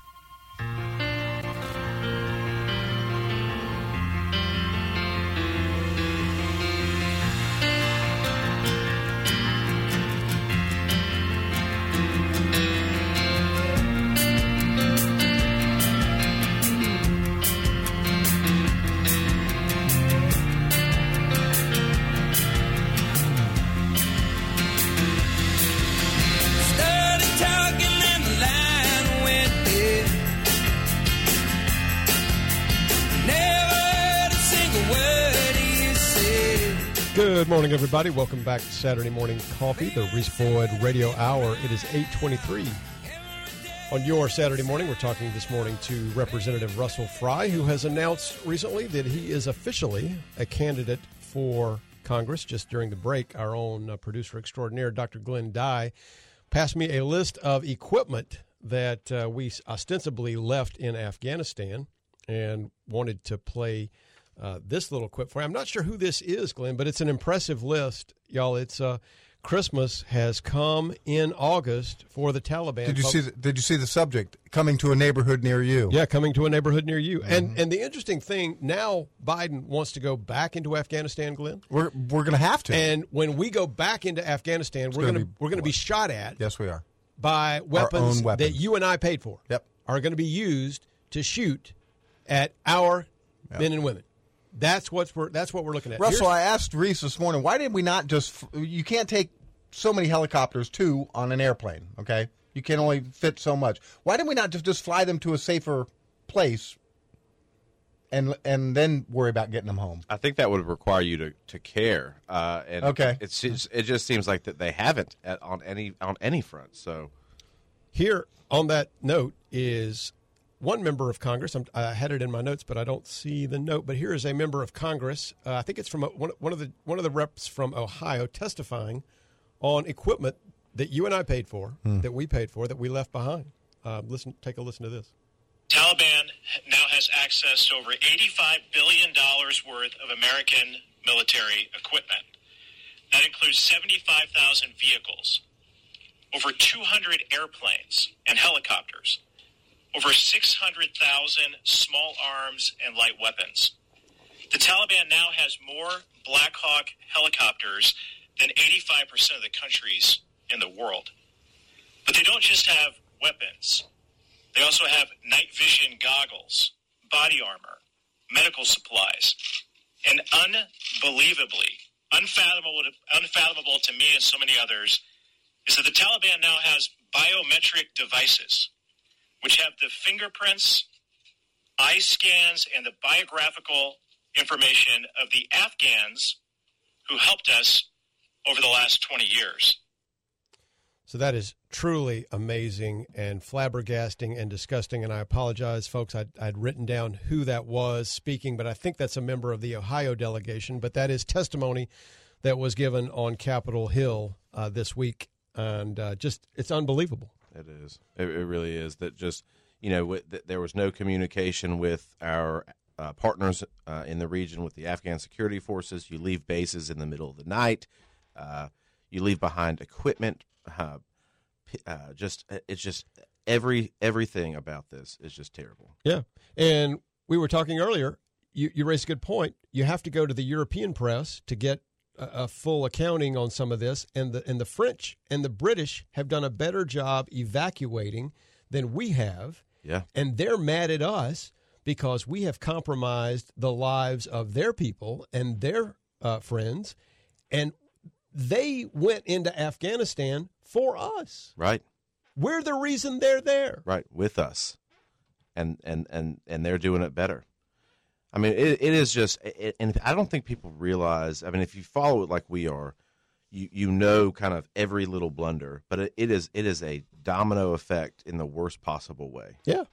S1: morning, everybody. Welcome back to Saturday Morning Coffee, the Reese Boyd Radio Hour. It is 823. On your Saturday morning, we're talking this morning to Representative Russell Fry, who has announced recently that he is officially a candidate for Congress. Just during the break, our own uh, producer extraordinaire, Dr. Glenn Dye, passed me a list of equipment that uh, we ostensibly left in Afghanistan and wanted to play uh, this little quip for you. I'm not sure who this is, Glenn, but it's an impressive list, y'all. It's uh, Christmas has come in August for the Taliban.
S2: Did you
S1: folks.
S2: see? The, did you see the subject coming to a neighborhood near you?
S1: Yeah, coming to a neighborhood near you. And and the interesting thing now, Biden wants to go back into Afghanistan, Glenn.
S2: We're we're going to have to.
S1: And when we go back into Afghanistan, we're
S2: gonna be-
S1: we're going to be shot at
S2: yes, we are.
S1: By weapons,
S2: weapons.
S1: that you and I paid for.
S2: Yep.
S1: Are going to be used to shoot at our men and women. That's what's we're, that's what we're looking at.
S2: Russell,
S1: Here's-
S2: I asked Reese this morning, why didn't we not just? You can't take so many helicopters too on an airplane. Okay, you can only fit so much. Why didn't we not just just fly them to a safer place, and and then worry about getting them home?
S18: I think that would require you to, to care. Uh, and
S2: Okay.
S18: it's just, it just seems like that they haven't at, on any on any front. So
S1: Here on that note is one member of Congress. I'm, I had it in my notes, but I don't see the note. But here is a member of Congress. Uh, I think it's from a, one, one of the one of the reps from Ohio testifying on equipment that you and I paid for, that we paid for, that we left behind. Uh, listen, take a listen to this.
S19: Taliban now has access to over $85 billion worth of American military equipment. That includes 75,000 vehicles, over 200 airplanes and helicopters, over 600,000 small arms and light weapons. The Taliban now has more Black Hawk helicopters than 85% of the countries in the world. But they don't just have weapons. They also have night vision goggles, body armor, medical supplies, and unbelievably, unfathomable, unfathomable to me and so many others, is that the Taliban now has biometric devices, which have the fingerprints, eye scans, and the biographical information of the Afghans who helped us over the last 20 years.
S1: So that is truly amazing and flabbergasting and disgusting. And I apologize, folks. I'd, I'd written down who that was speaking, but I think that's a member of the Ohio delegation. But that is testimony that was given on Capitol Hill uh, this week. And uh, just, it's unbelievable.
S18: It is. It, it really is. That just you know, there was no communication with our uh, partners uh, in the region, with the Afghan security forces. You leave bases in the middle of the night. Uh, you leave behind equipment. Uh, uh, just it's just every everything about this is just terrible.
S1: Yeah. And we were talking earlier, you, you raised a good point. You have to go to the European press to get a, full accounting on some of this. And the, and the French and the British have done a better job evacuating than we have.
S18: Yeah.
S1: And they're mad at us because we have compromised the lives of their people and their uh, friends. And they went into Afghanistan for us.
S18: Right.
S1: We're the reason they're there.
S18: Right with us, and and and and they're doing it better. I mean, it, it is just, it, and I don't think people realize. I mean, if you follow it like we are, you you know kind of every little blunder, but it, it is it is a domino effect in the worst possible way.
S1: Yeah.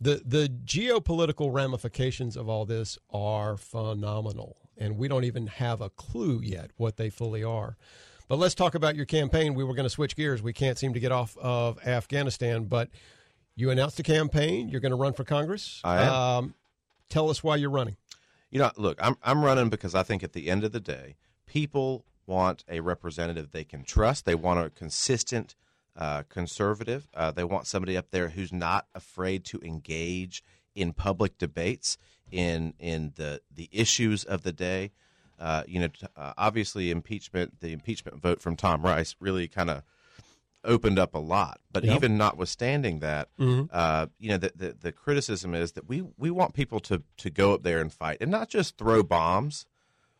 S1: The the geopolitical ramifications of all this are phenomenal, and we don't even have a clue yet what they fully are. But let's talk about your campaign. We were going to switch gears. We can't seem to get off of Afghanistan, but you announced a campaign. You're going to run for Congress.
S18: I am.
S1: Um, tell us why you're running.
S18: You know, look, I'm I'm running because I think at the end of the day, people want a representative they can trust. They want a consistent uh, conservative. Uh, they want somebody up there who's not afraid to engage in public debates in in the the issues of the day. Uh, you know, uh, obviously, impeachment, the impeachment vote from Tom Rice really kind of opened up a lot. But
S1: Yep.
S18: even notwithstanding that,
S1: Mhm.
S18: uh, you know, the, the the criticism is that we we want people to to go up there and fight, and not just throw bombs.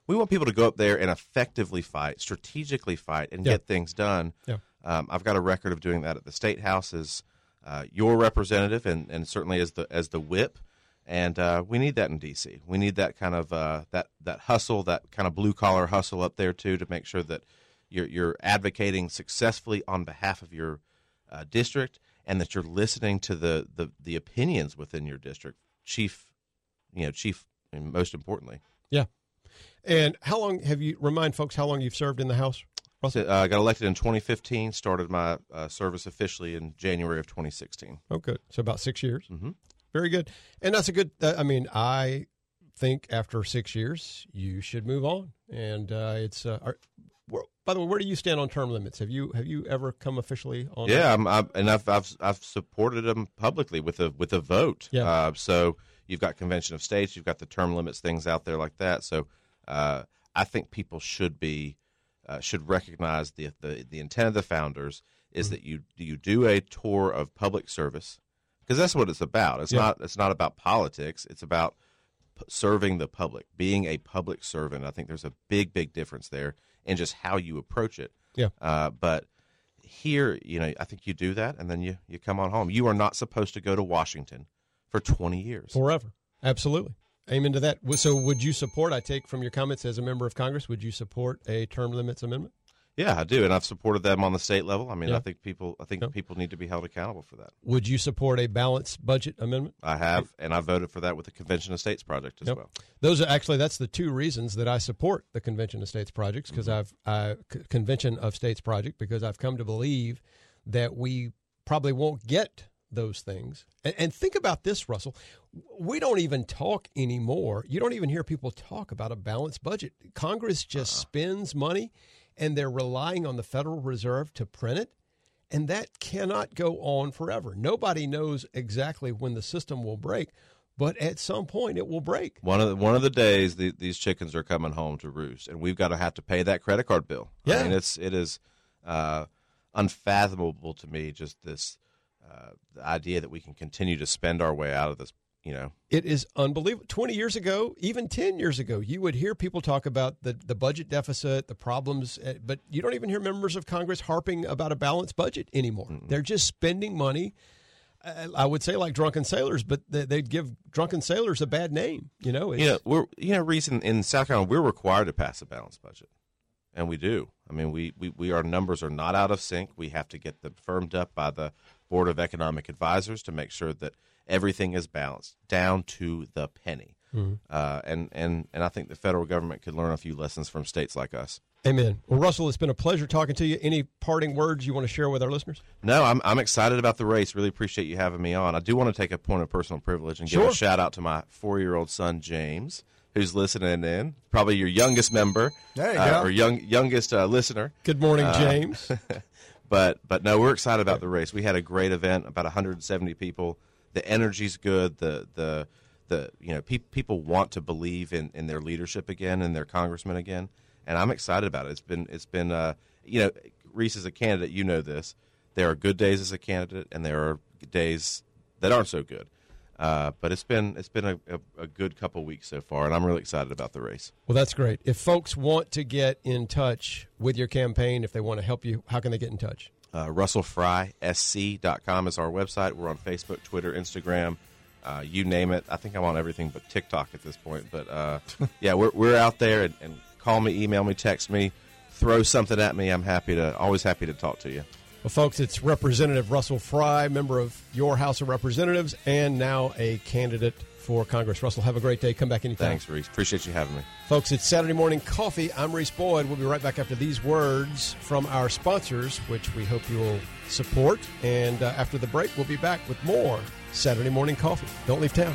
S18: We want people to go up there and effectively fight, strategically fight, and
S1: Yeah.
S18: get things done.
S1: Yeah.
S18: Um, I've got a record of doing that at the state house as uh, your representative, and, and certainly as the as the whip. And uh, we need that in DC. We need that kind of uh, that that hustle, that kind of blue collar hustle up there too, to make sure that you're you're advocating successfully on behalf of your uh, district, and that you're listening to the, the the opinions within your district, chief. You know, chief, and most importantly.
S1: Yeah. And how long have you remind folks how long you've served in the House?
S18: Uh, I got elected in 2015. Started my uh, service officially in January of 2016.
S1: Oh, good. So about six years.
S18: Mm-hmm.
S1: Very good. And that's a good. Uh, I mean, I think after six years, you should move on. And uh, it's. By the way, where do you stand on term limits? Have you have you ever come officially on?
S18: Yeah, I'm, I'm, and I've, I've I've supported them publicly with a with a vote.
S1: Yeah.
S18: Uh, so you've got convention of states, you've got the term limits things out there like that. So uh, I think people should be uh, should recognize the, the the intent of the founders is that you you do a tour of public service because that's what it's about. It's
S1: Yeah.
S18: not it's not about politics. It's about serving the public, being a public servant. I think there's a big big difference there in just how you approach it.
S1: Yeah.
S18: Uh, but here, you know, I think you do that, and then you you come on home. You are not supposed to go to Washington for 20 years.
S1: Forever. Absolutely. Amen to that. So, would you support? I take from your comments as a member of Congress. Would you support a term limits amendment?
S18: Yeah, I do, and I've supported them on the state level. I mean,
S1: Yeah.
S18: I think people, I think people need to be held accountable for that.
S1: Would you support a balanced budget amendment?
S18: I have, and I voted for that with the Convention of States project as
S1: Yep.
S18: well.
S1: Those are actually that's the two reasons that I support the Convention of States projects because mm-hmm. I've I, C- Convention of States project because I've come to believe that we probably won't get those things. And, and think about this, Russell. We don't even talk anymore. You don't even hear people talk about a balanced budget. Congress just uh-uh. spends money, and they're relying on the Federal Reserve to print it. And that cannot go on forever. Nobody knows exactly when the system will break, but at some point it will break.
S18: One of the, one of the days the, these chickens are coming home to roost, and we've got to have to pay that credit card bill.
S1: Yeah.
S18: I mean, it's it is uh, unfathomable to me just this uh, the idea that we can continue to spend our way out of this. You know,
S1: It is unbelievable. 20 years ago, even 10 years ago, you would hear people talk about the, the budget deficit, the problems, eh, but you don't even hear members of Congress harping about a balanced budget anymore. They're just spending money, uh, I would say like drunken sailors, but they, they'd give drunken sailors a bad name. You know, it's,
S18: you know, we're you know, reason in South Carolina we're required to pass a balanced budget, and we do. I mean, we, we, we our numbers are not out of sync. We have to get them firmed up by the Board of Economic Advisors to make sure that everything is balanced down to the penny.
S1: Mhm.
S18: Uh, and and and I think the federal government could learn a few lessons from states like us.
S1: Amen. Well, Russell, it's been a pleasure talking to you. Any parting words you want to share with our listeners?
S18: No, I'm I'm excited about the race. Really appreciate you having me on. I do want to take a point of personal privilege and give a shout out to my four year old son James, who's listening in. Probably your youngest member,
S1: There you
S18: uh,
S1: go.
S18: or young youngest uh, listener.
S1: Good morning,
S18: Uh,
S1: James. *laughs*
S18: but but no, we're excited about the race. We had a great event, about 170 people. The energy's good. The the the you know pe- people want to believe in, in their leadership again and their congressman again, and I'm excited about it. It's been it's been uh, you know Reese is a candidate, you know this. There are good days as a candidate, and there are days that aren't so good. Uh, but it's been it's been a, a, a good couple weeks so far, and I'm really excited about the race.
S1: Well, that's great. If folks want to get in touch with your campaign, if they want to help you, how can they get in touch?
S18: Uh, RussellFrySC.com is our website. We're on Facebook, Twitter, Instagram, uh, you name it. I think I'm on everything but TikTok at this point. But uh, *laughs* yeah, we're, we're out there and, and call me, email me, text me, throw something at me. I'm happy to, always happy to talk to you.
S1: Well, folks, it's Representative Russell Fry, member of your House of Representatives, and now a candidate for Congress. Russell, have a great day. Come back anytime.
S18: Thanks, Reese. Appreciate you having me.
S1: Folks, it's Saturday Morning Coffee. I'm Reese Boyd. We'll be right back after these words from our sponsors, which we hope you'll support. And uh, after the break, we'll be back with more Saturday Morning Coffee. Don't leave town.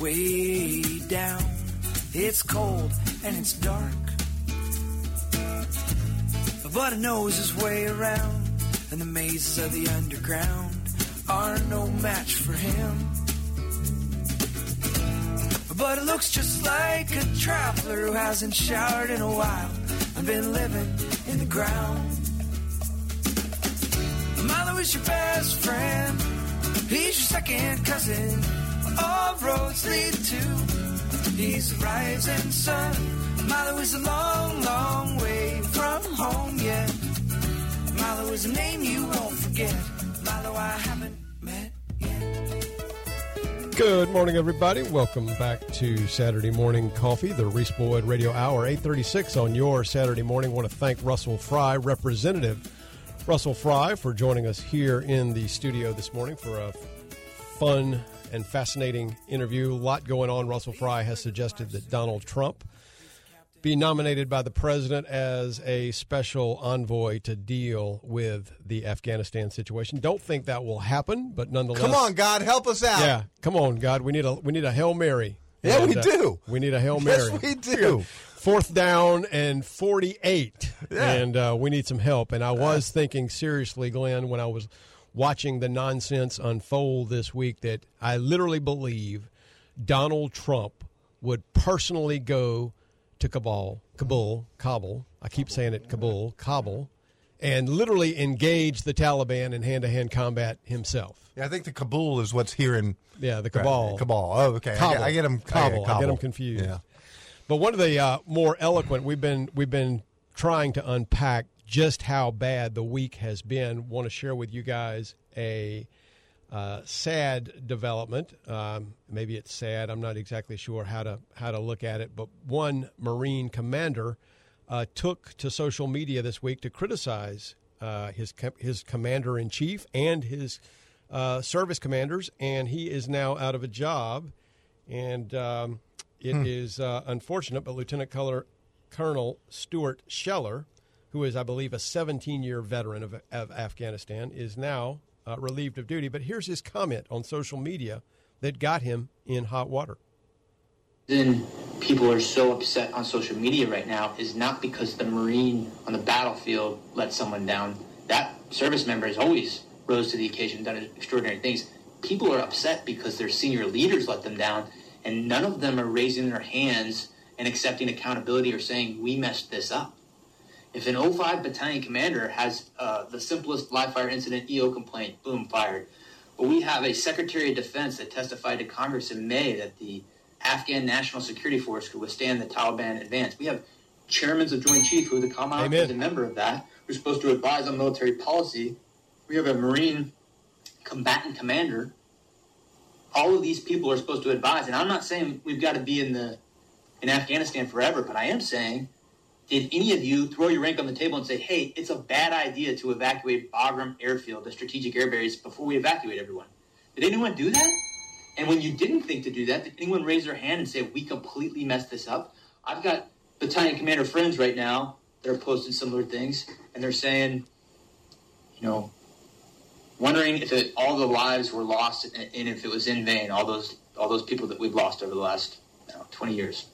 S3: way down. It's cold and it's dark. But he knows his way around, and the mazes of the underground are no match for him. But it looks just like a traveler who hasn't showered in a while and been living in the ground. Milo is your best friend. He's your second cousin. All roads lead to. He's the rising sun. Milo is a long, long way from home yet. Milo is a name you won't forget. Milo, I haven't met.
S1: Good morning, everybody. Welcome back to Saturday Morning Coffee, the Reese Boyd Radio Hour, 836 on your Saturday morning. I want to thank Russell Fry, Representative Russell Fry, for joining us here in the studio this morning for a fun and fascinating interview. A lot going on. Russell Fry has suggested that Donald Trump be nominated by the president as a special envoy to deal with the Afghanistan situation. Don't think that will happen, but nonetheless,
S2: Come on, God, help us out.
S1: Yeah, come on, God, we need a we need a hail mary.
S2: Yeah, we
S1: And, uh,
S2: do.
S1: We need a hail mary.
S2: Yes, we do.
S1: Fourth down and forty-eight,
S2: Yeah.
S1: and uh, we need some help. And I was thinking seriously, Glenn, when I was watching the nonsense unfold this week, that I literally believe Donald Trump would personally go to Kabul, Kabul, Kabul. I keep saying it, Kabul, Kabul, and literally engage the Taliban in hand-to-hand combat himself.
S2: Yeah, I think the Kabul is what's here in.
S1: Yeah, the Cabal.
S2: Kabul. Oh, okay. I
S1: Kabul.
S2: get, I get them.
S1: Kabul. I get them confused.
S2: Yeah.
S1: But one of the uh, more eloquent, we've been we've been trying to unpack just how bad the week has been. Want to share with you guys a uh, sad development. Um, maybe it's sad. I'm not exactly sure how to how to look at it. But one Marine commander uh, took to social media this week to criticize uh, his his commander in chief and his uh, service commanders, and he is now out of a job. And um, it is uh, unfortunate, but Lieutenant Colonel, Colonel Stuart Scheller, who is, I believe, a 17 year veteran of, of Afghanistan, is now uh, relieved of duty. But here's his comment on social media that got him in hot water.
S20: reason people are so upset on social media right now is not because the Marine on the battlefield let someone down. That service member has always rose to the occasion, and done extraordinary things. People are upset because their senior leaders let them down, and none of them are raising their hands and accepting accountability or saying, we messed this up. If an 05 battalion commander has uh, the simplest live fire incident EO complaint, boom, fired. But we have a Secretary of Defense that testified to Congress in May that the Afghan National Security Force could withstand the Taliban advance. We have chairmen of Joint Chief who the Commandant is a member of that, who's supposed to advise on military policy. We have a Marine combatant commander. All of these people are supposed to advise, and I'm not saying we've got to be in the in Afghanistan forever, but I am saying, did any of you throw your rank on the table and say, "Hey, it's a bad idea to evacuate Bagram Airfield, the strategic air base, before we evacuate everyone"? Did anyone do that? And when you didn't think to do that, did anyone raise their hand and say, we completely messed this up? I've got battalion commander friends right now that are posting similar things, and they're saying, you know, wondering if it, all the lives were lost and, and if it was in vain, all those all those people that we've lost over the last you know, 20 years.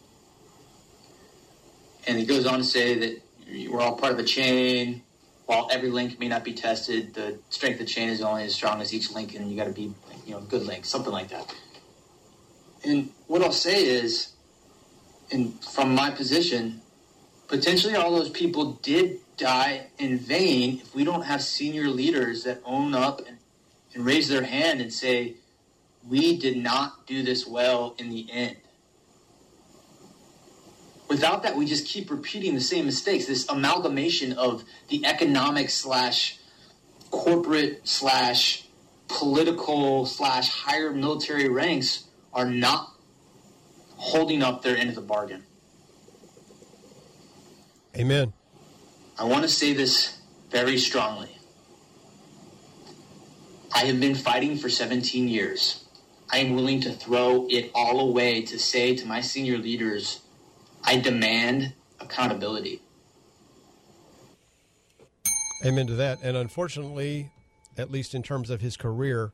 S20: And he goes on to say that we're all part of a chain. While every link may not be tested, the strength of the chain is only as strong as each link, and you got to be, you know, a good link, something like that. And what I'll say is, and from my position, potentially all those people did die in vain if we don't have senior leaders that own up and, and raise their hand and say, we did not do this well in the end. Without that, we just keep repeating the same mistakes. This amalgamation of the economic slash corporate slash political slash higher military ranks are not holding up their end of the bargain.
S1: Amen.
S20: I want to say this very strongly. I have been fighting for 17 years. I am willing to throw it all away to say to my senior leaders, I demand accountability.
S1: Amen to that. And unfortunately, at least in terms of his career,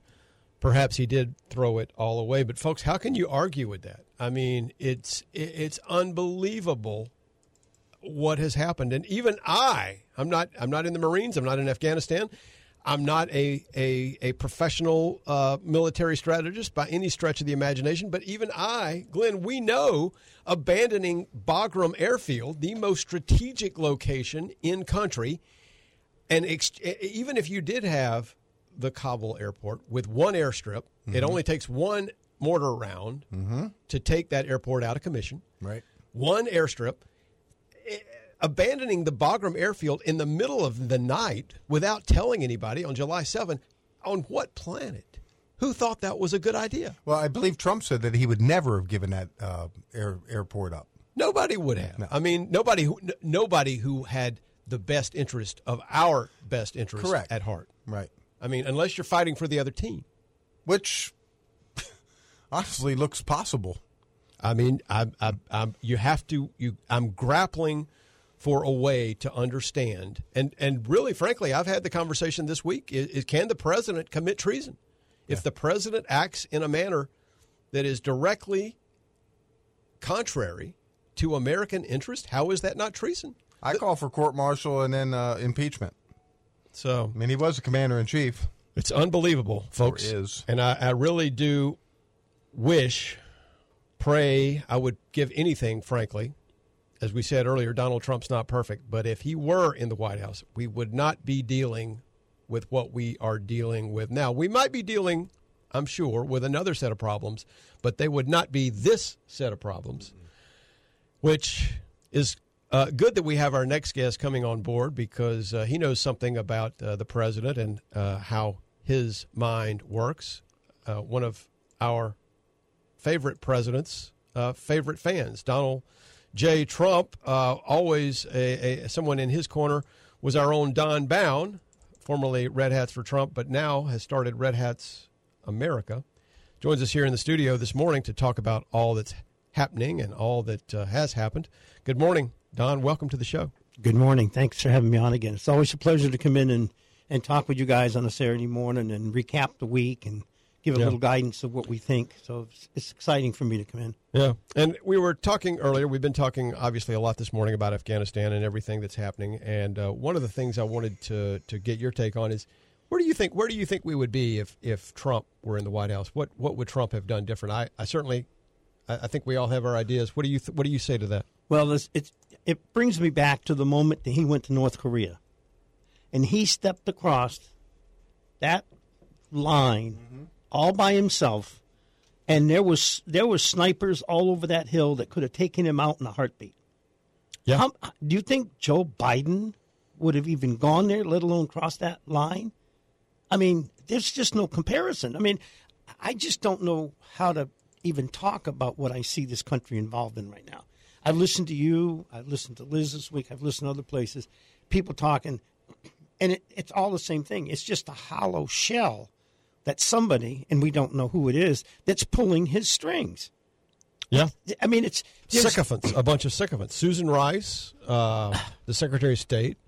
S1: perhaps he did throw it all away. But folks, how can you argue with that? I mean, it's it's unbelievable what has happened. And even I, I'm not I'm not in the Marines. I'm not in Afghanistan. I'm not a a, a professional uh, military strategist by any stretch of the imagination. But even I, Glenn, we know abandoning Bagram Airfield, the most strategic location in country, and ex- even if you did have the Kabul airport with one airstrip, it
S2: Mhm.
S1: only takes one mortar round
S2: Mhm.
S1: to take that airport out of commission.
S2: Right.
S1: One airstrip. Abandoning the Bagram airfield in the middle of the night without telling anybody on July 7, on what planet? Who thought that was a good idea?
S2: Well, I believe Trump said that he would never have given that uh, air, airport up.
S1: Nobody would have. I mean, nobody who n- nobody who had the best interest of our best interest
S2: Correct.
S1: at heart.
S2: Right.
S1: I mean, unless you're fighting for the other team.
S2: Which *laughs* honestly looks possible.
S1: I mean, I, I, I'm, you have to. You, I'm grappling for a way to understand, and and really, frankly, I've had the conversation this week: is, is can the president commit treason? If the president acts in a manner that is directly contrary to American interest, how is that not treason?
S2: I call for court martial and then uh, impeachment.
S1: So,
S2: I mean, he was the commander in chief.
S1: It's unbelievable, folks.
S2: Is.
S1: And I, I really do wish, pray, I would give anything, frankly. As we said earlier, Donald Trump's not perfect, but if he were in the White House, we would not be dealing with what we are dealing with now. We might be dealing, I'm sure, with another set of problems, but they would not be this set of problems, which is uh, good that we have our next guest coming on board because uh, he knows something about uh, the president and uh, how his mind works. Uh, one of our favorite presidents, uh, favorite fans, Donald J. Trump, uh, always a, a, someone in his corner, was our own Don Bound, formerly Red Hats for Trump, but now has started Red Hats America. Joins us here in the studio this morning to talk about all that's happening and all that uh, has happened. Good morning, Don, welcome to the show.
S21: Good morning. Thanks for having me on again. It's always a pleasure to come in and, and talk with you guys on a Saturday morning and recap the week and give a
S1: Yeah.
S21: little guidance of what we think. So it's, it's exciting for me to come in.
S1: Yeah. And we were talking earlier, we've been talking obviously a lot this morning about Afghanistan and everything that's happening. And uh, one of the things I wanted to, to get your take on is where do you think where do you think we would be if, if Trump were in the White House? What what would Trump have done different? I, I certainly I, I think we all have our ideas. What do you th- what do you say to that?
S21: Well, it's, it's, it brings me back to the moment that he went to North Korea and he stepped across that line all by himself. And there was there were snipers all over that hill that could have taken him out in a heartbeat.
S1: Yeah.
S21: How, do you think Joe Biden would have even gone there, let alone crossed that line? I mean, there's just no comparison. I mean, I just don't know how to even talk about what I see this country involved in right now. I've listened to you. I've listened to Liz this week. I've listened to other places. People talking, and it, it's all the same thing. It's just a hollow shell that somebody, and we don't know who it is, that's pulling his strings.
S1: Yeah.
S21: I mean, it's
S1: sycophants, a bunch of sycophants. Susan Rice, uh, the Secretary of State,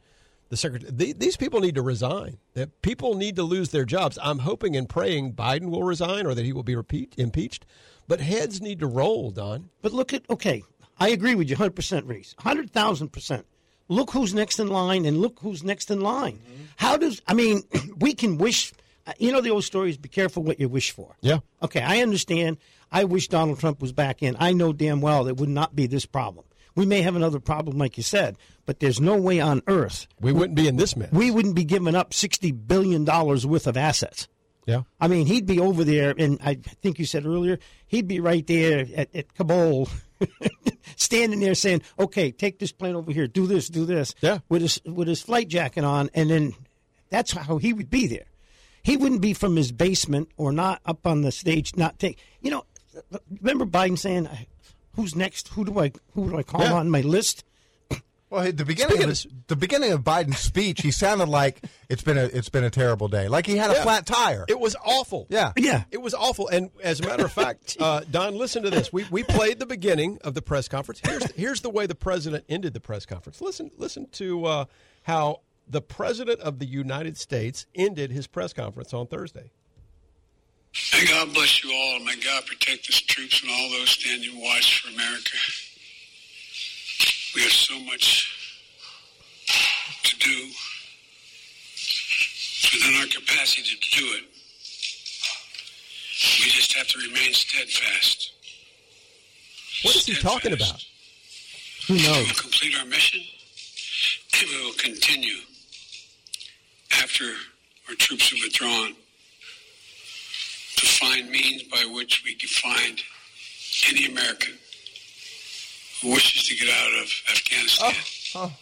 S1: the secretary. The, these people need to resign. That people need to lose their jobs. I'm hoping and praying Biden will resign or that he will be repeat, impeached. But heads need to roll, Don.
S21: But look at okay, I agree with you 100%, Reese. 100,000%. Look who's next in line and look who's next in line. How does I mean, *clears throat* we can wish Uh, you know the old story is be careful what you wish for.
S1: Yeah.
S21: Okay, I understand. I wish Donald Trump was back in. I know damn well there would not be this problem. We may have another problem like you said, but there's no way on earth
S1: we wouldn't be in this mess.
S21: We wouldn't be giving up 60 billion dollars worth of assets.
S1: Yeah.
S21: I mean, he'd be over there, and I think you said earlier, he'd be right there at, at Kabul, *laughs* standing there saying, "Okay, take this plane over here, do this, do this."
S1: Yeah.
S21: With his with his flight jacket on, and then that's how he would be there. He wouldn't be from his basement or not up on the stage, not take. You know, remember Biden saying, "Who's next? Who do I who do I call
S2: Yeah.
S21: on my list?" *coughs*
S2: Well, the beginning of his, the beginning of Biden's speech, he sounded like it's been a it's been a terrible day, like he had a
S1: Yeah.
S2: flat tire.
S1: It was awful.
S2: Yeah.
S21: Yeah.
S1: It was awful. And as a matter of fact, *laughs* uh, Don, listen to this. We, we played the beginning of the press conference. Here's, here's the way the president ended the press conference. Listen, listen to uh, how the president of the United States ended his press conference on Thursday.
S15: May God bless you all, and may God protect his troops and all those standing watch for America. We have so much to do within our capacity to do it. We just have to remain steadfast.
S1: What is he talking about?
S21: Who knows?
S15: We will complete our mission, and we will continue after our troops have withdrawn to find means by which we can find any American who wishes to get out of Afghanistan.
S1: Oh, oh,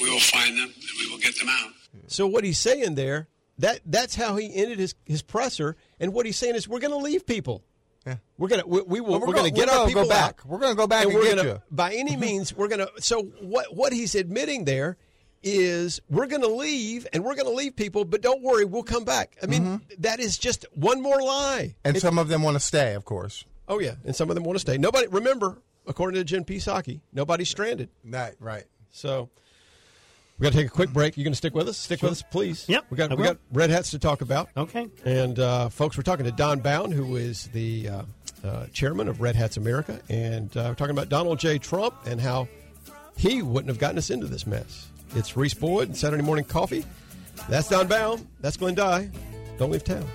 S15: We will find them and we will get them out.
S1: So what he's saying there, that that's how he ended his, his presser. And what he's saying is, we're going to leave people.
S2: Yeah.
S1: We're gonna we, we will
S2: Well,
S1: we're,
S2: we're
S1: gonna
S2: go-
S1: get
S2: we're
S1: our
S2: gonna
S1: people
S2: go back.
S1: out.
S2: We're gonna go back and
S1: we're
S2: get
S1: gonna
S2: you.
S1: by any means we're gonna. So what what he's admitting there is we're gonna leave and we're gonna leave people, but don't worry, we'll come back. I mean
S2: Mm-hmm.
S1: that is just one more lie.
S2: and some of them want to stay, of course.
S1: Oh yeah, and some of them want to stay. Nobody remember, according to Jen Psaki, nobody's stranded.
S2: Right, right.
S1: So we got to take a quick break. You're going to stick with us? Stick with us, please.
S21: Yep,
S1: We got we got red hats to talk about.
S21: Okay.
S1: And uh, folks, we're talking to Don Bound, who is the uh, uh, chairman of Red Hats America, and uh, we're talking about Donald J. Trump and how he wouldn't have gotten us into this mess. It's Reese Boyd and Saturday Morning Coffee. That's Don Bound. That's Glenn Dye. Don't leave town.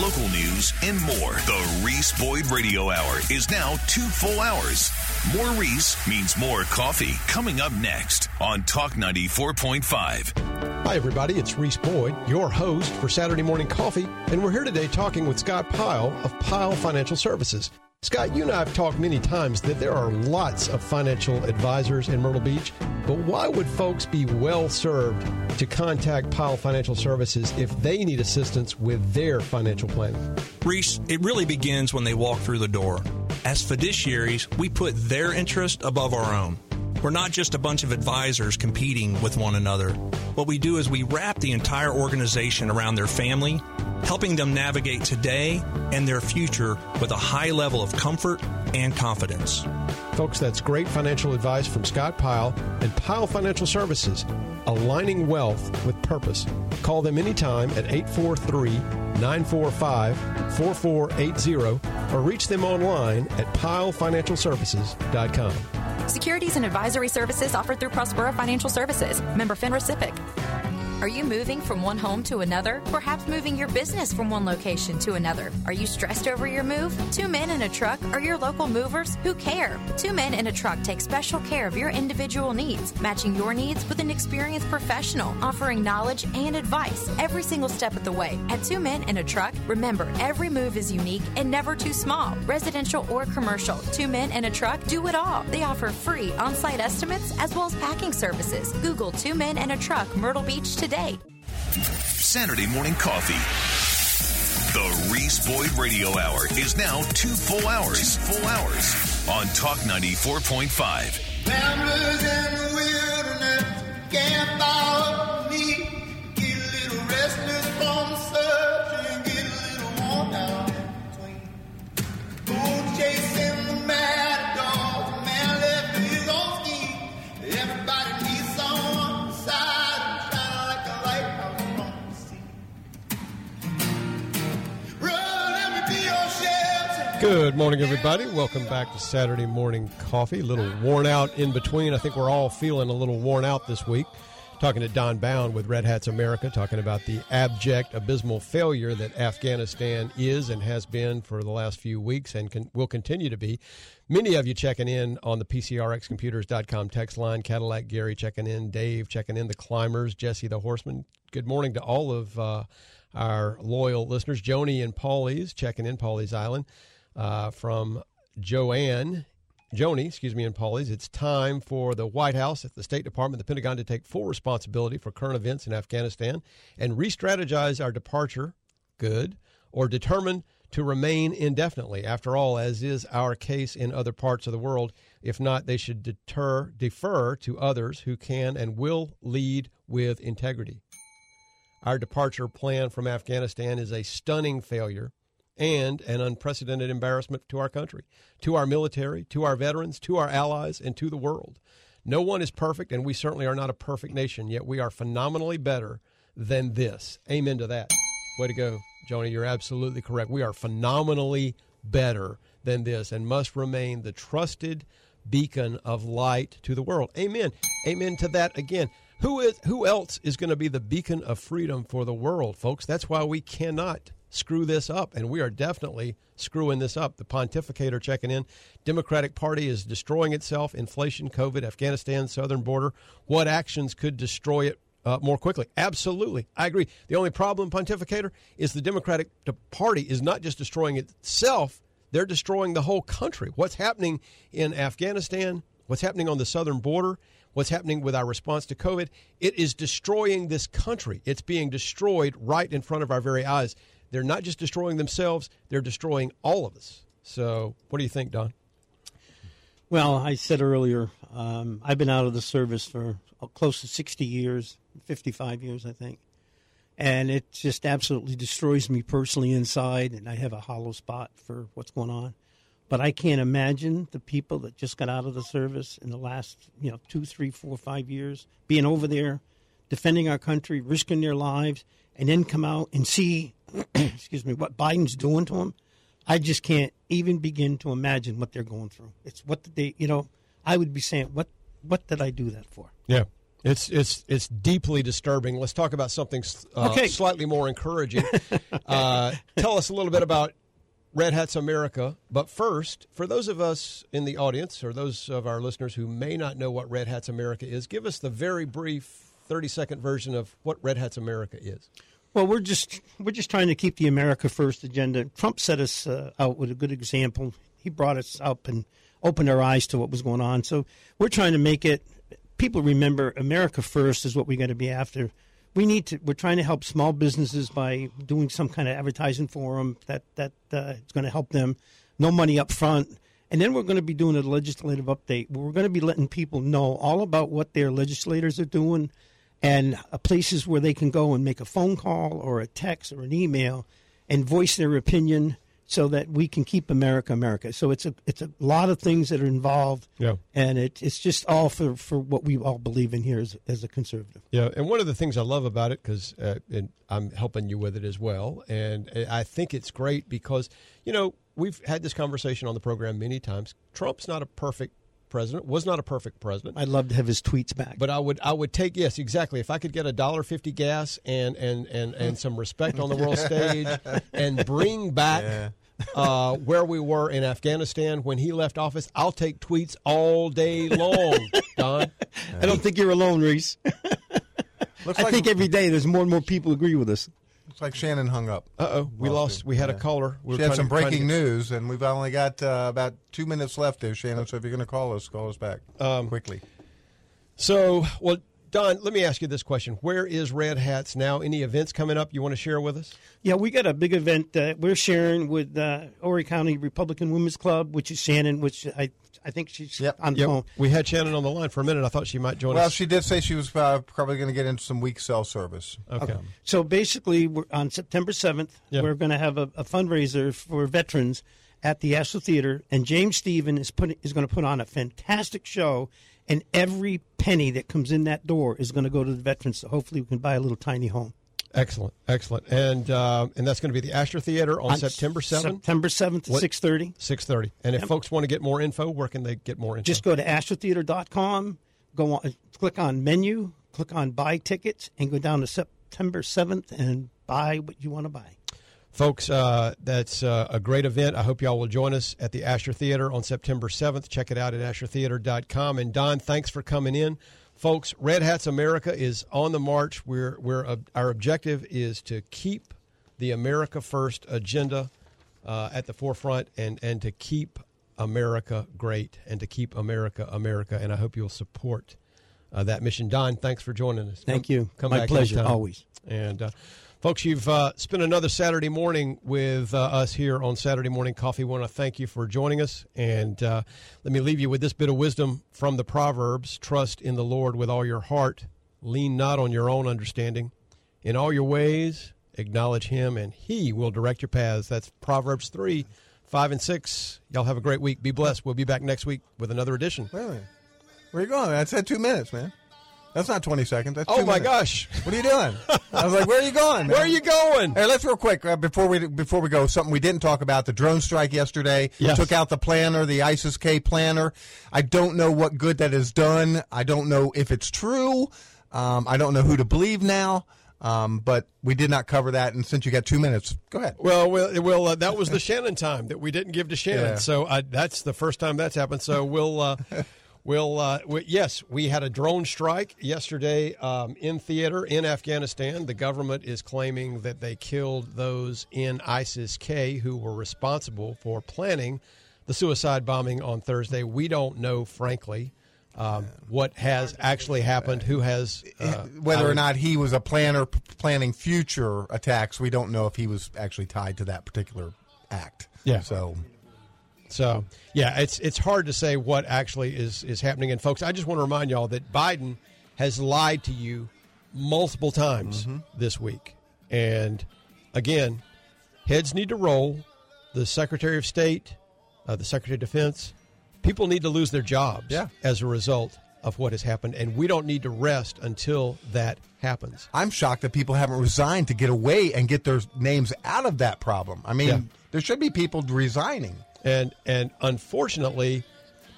S4: Local news and more. The Reese Boyd Radio Hour is now two full hours. More Reese means more coffee. Coming up next on Talk 94.5.
S1: Hi, everybody. It's Reese Boyd, your host for Saturday Morning Coffee, and we're here today talking with Scott Pyle of Pyle Financial Services. Scott, you and I have talked many times that there are lots of financial advisors in Myrtle Beach, but why would folks be well served to contact Pyle Financial Services if they need assistance with their financial planning?
S5: Reese, it really begins when they walk through the door. As fiduciaries, we put their interest above our own. We're not just a bunch of advisors competing with one another. What we do is we wrap the entire organization around their family, helping them navigate today and their future with a high level of comfort and confidence.
S1: Folks, that's great financial advice from Scott Pyle and Pyle Financial Services, aligning wealth with purpose. Call them anytime at 843 945 4480 or reach them online at pylefinancialservices.com.
S6: Securities and advisory services offered through Prospera Financial Services. Member FINRA SIPC. Are you moving from one home to another? Perhaps moving your business from one location to another. Are you stressed over your move? Two men in a truck are your local movers who care. Two men in a truck take special care of your individual needs, matching your needs with an experienced professional, offering knowledge and advice every single step of the way. At Two Men in a Truck, remember every move is unique and never too small. Residential or commercial, Two Men in a Truck do it all. They offer free on site estimates as well as packing services. Google Two Men in a Truck Myrtle Beach today.
S4: Saturday morning coffee. The Reese Boyd Radio Hour is now two full hours. Two full hours on Talk 94.5.
S1: Good morning, everybody. Welcome back to Saturday Morning Coffee. A little worn out in between. I think we're all feeling a little worn out this week. Talking to Don Bound with Red Hats America, talking about the abject, abysmal failure that Afghanistan is and has been for the last few weeks and can, will continue to be. Many of you checking in on the PCRXcomputers.com text line. Cadillac Gary checking in, Dave checking in, the climbers, Jesse the horseman. Good morning to all of uh, our loyal listeners. Joni and Pawleys checking in, Pawleys Island uh, from Joanne, Joni, excuse me, and Pawleys. It's time for the White House, the State Department, the Pentagon to take full responsibility for current events in Afghanistan and re strategize our departure, good, or determine to remain indefinitely. After all, as is our case in other parts of the world, if not, they should deter, defer to others who can and will lead with integrity. Our departure plan from Afghanistan is a stunning failure and an unprecedented embarrassment to our country, to our military, to our veterans, to our allies, and to the world. No one is perfect, and we certainly are not a perfect nation, yet we are phenomenally better than this. Amen to that. Way to go, Joni. You're absolutely correct. We are phenomenally better than this and must remain the trusted beacon of light to the world. Amen. Amen to that again. Who is who else is going to be the beacon of freedom for the world, folks? That's why we cannot screw this up, and we are definitely screwing this up. The pontificator checking in. Democratic Party is destroying itself. Inflation, COVID, Afghanistan, southern border. What actions could destroy it uh, more quickly? Absolutely, I agree. The only problem, pontificator, is the Democratic Party is not just destroying itself; they're destroying the whole country. What's happening in Afghanistan? What's happening on the southern border? What's happening with our response to COVID? It is destroying this country. It's being destroyed right in front of our very eyes. They're not just destroying themselves, they're destroying all of us. So, what do you think, Don?
S21: Well, I said earlier, um, I've been out of the service for close to 60 years, 55 years, I think. and it just absolutely destroys me personally inside, and I have a hollow spot for what's going on. But I can't imagine the people that just got out of the service in the last, you know, two, three, four, five years being over there, defending our country, risking their lives, and then come out and see, *clears throat* excuse me, what Biden's doing to them. I just can't even begin to imagine what they're going through. It's what they, you know, I would be saying, what, what did I do that for?
S1: Yeah. It's it's it's deeply disturbing. Let's talk about something uh,
S21: Okay.
S1: slightly more encouraging. *laughs* uh, tell us a little bit about Red Hats America. But first, for those of us in the audience or those of our listeners who may not know what Red Hats America is, give us the very brief thirty second version of what Red Hats America is.
S21: Well, we're just we're just trying to keep the America First agenda. Trump set us uh, out with a good example. He brought us up and opened our eyes to what was going on. So we're trying to make it. People remember America First is what we got to be after. We need to. We're trying to help small businesses by doing some kind of advertising for them that that uh, is going to help them. No money up front. And then we're going to be doing a legislative update. We're going to be letting people know all about what their legislators are doing and uh, places where they can go and make a phone call or a text or an email and voice their opinion so that we can keep America America. So it's a it's a lot of things that are involved.
S1: Yeah.
S21: And it, it's just all for, for what we all believe in here as, as a conservative.
S1: Yeah, and one of the things I love about it because uh, I'm helping you with it as well, and I think it's great because you know we've had this conversation on the program many times. Trump's not a perfect president, was not a perfect president.
S21: I'd love to have his tweets back.
S1: But I would I would take yes exactly if I could get a dollar fifty gas and and and and some respect on the world *laughs* stage and bring back. Uh, where we were in Afghanistan when he left office, I'll take tweets all day long, *laughs* Don.
S21: I don't think you're alone, Reese.
S2: Looks
S21: I
S2: like-
S21: think every day there's more and more people agree with us.
S2: Looks like Shannon hung up.
S1: Uh oh, we lost. We had a caller. We
S2: she had some
S1: to-
S2: breaking news, and we've only got uh, about two minutes left there, Shannon. So if you're going to call us, call us back
S1: Um,
S2: quickly.
S1: So, well, Don, let me ask you this question: Where is Red Hats now? Any events coming up you want to share with us?
S21: Yeah, we got a big event that we're sharing with uh, Horry County Republican Women's Club, which is Shannon, which I I think she's on the
S1: Yep.
S21: phone.
S1: We had Shannon on the line for a minute. I thought she might join
S2: Well,
S1: us.
S2: Well, she did say she was uh, probably going to get into some weak cell service.
S1: Okay.
S21: So basically, we're, on September 7th,
S1: Yeah.
S21: we're going to have a, a fundraiser for veterans at the Asheville Theater, and James Stephen is putting is going to put on a fantastic show, and every penny that comes in that door is going to go to the veterans. So hopefully, we can buy a little tiny home.
S1: Excellent, excellent, and uh, and that's going to be the Astor Theater on,
S21: On
S1: September seventh.
S21: September 7th at 6:30.
S1: Six thirty. And if
S21: Yep.
S1: folks want to get more info, where can they get more info?
S21: Just go to astrotheater.com, go on, click on menu, click on buy tickets, and go down to September 7th and buy what you want to buy.
S1: Folks, uh, that's uh, a great event. I hope y'all will join us at the Asher Theater on September 7th. Check it out at ashertheater.com. And Don, thanks for coming in. Folks, Red Hats America is on the march. We're, we're, uh, our objective is to keep the America First agenda uh, at the forefront and, and to keep America great and to keep America America. And I hope you'll support uh, that mission. Don, thanks for joining us.
S21: Thank
S1: Come-
S21: you.
S1: Come
S21: My
S1: back
S21: pleasure, always.
S1: And uh, folks, you've uh, spent another Saturday morning with uh, us here on Saturday Morning Coffee. We want to thank you for joining us. And uh, let me leave you with this bit of wisdom from the Proverbs Trust in the Lord with all your heart, lean not on your own understanding. In all your ways, acknowledge Him, and He will direct your paths. That's Proverbs 3, 5, and 6. Y'all have a great week. Be blessed. We'll be back next week with another edition.
S2: Minute. Where you going? I said two minutes, man. That's not 20 seconds. That's
S1: Oh,
S2: two
S1: my
S2: minutes.
S1: gosh.
S2: What are you doing? I was like, where are you going?
S1: Where are you going?
S2: Hey, let's real quick uh, before we before we go. Something we didn't talk about: the drone strike yesterday.
S1: Yes.
S2: Took out the planner, the ISIS K planner. I don't know what good that has done. I don't know if it's true. Um, I don't know who to believe now. Um, but we did not cover that. And since you got two minutes, go ahead.
S1: Well, well, well uh, that was the *laughs* Shannon time that we didn't give to Shannon.
S2: Yeah.
S1: So I, that's the first time that's happened. So we'll, uh, *laughs* we'll, uh, we, yes, we had a drone strike yesterday um, in theater in Afghanistan. The government is claiming that they killed those in ISIS K who were responsible for planning the suicide bombing on Thursday. We don't know, frankly. Um, what has actually happened? Who has uh,
S2: Whether or not he was a planner planning future attacks, we don't know if he was actually tied to that particular act.
S1: Yeah.
S2: So
S1: So yeah, it's it's hard to say what actually is is happening. And folks, I just want to remind y'all that Biden has lied to you multiple times this week. And again, heads need to roll. The Secretary of State, uh, the Secretary of Defense, people need to lose their jobs
S2: Yeah.
S1: as a result of what has happened, and we don't need to rest until that happens.
S2: I'm shocked that people haven't resigned to get away and get their names out of that problem. I mean,
S1: Yeah.
S2: there should be people resigning.
S1: And and unfortunately,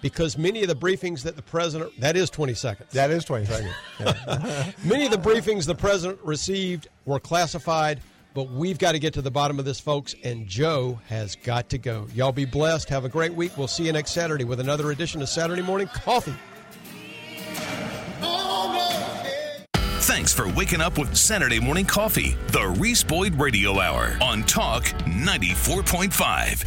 S1: because many of the briefings that the president that is 20 seconds.
S2: That is 20 seconds. *laughs*
S1: Many of the briefings the president received were classified, but we've got to get to the bottom of this, folks, and Joe has got to go. Y'all be blessed. Have a great week. We'll see you next Saturday with another edition of Saturday Morning Coffee.
S4: Thanks for waking up with Saturday Morning Coffee, the Reese Boyd Radio Hour on Talk 94.5.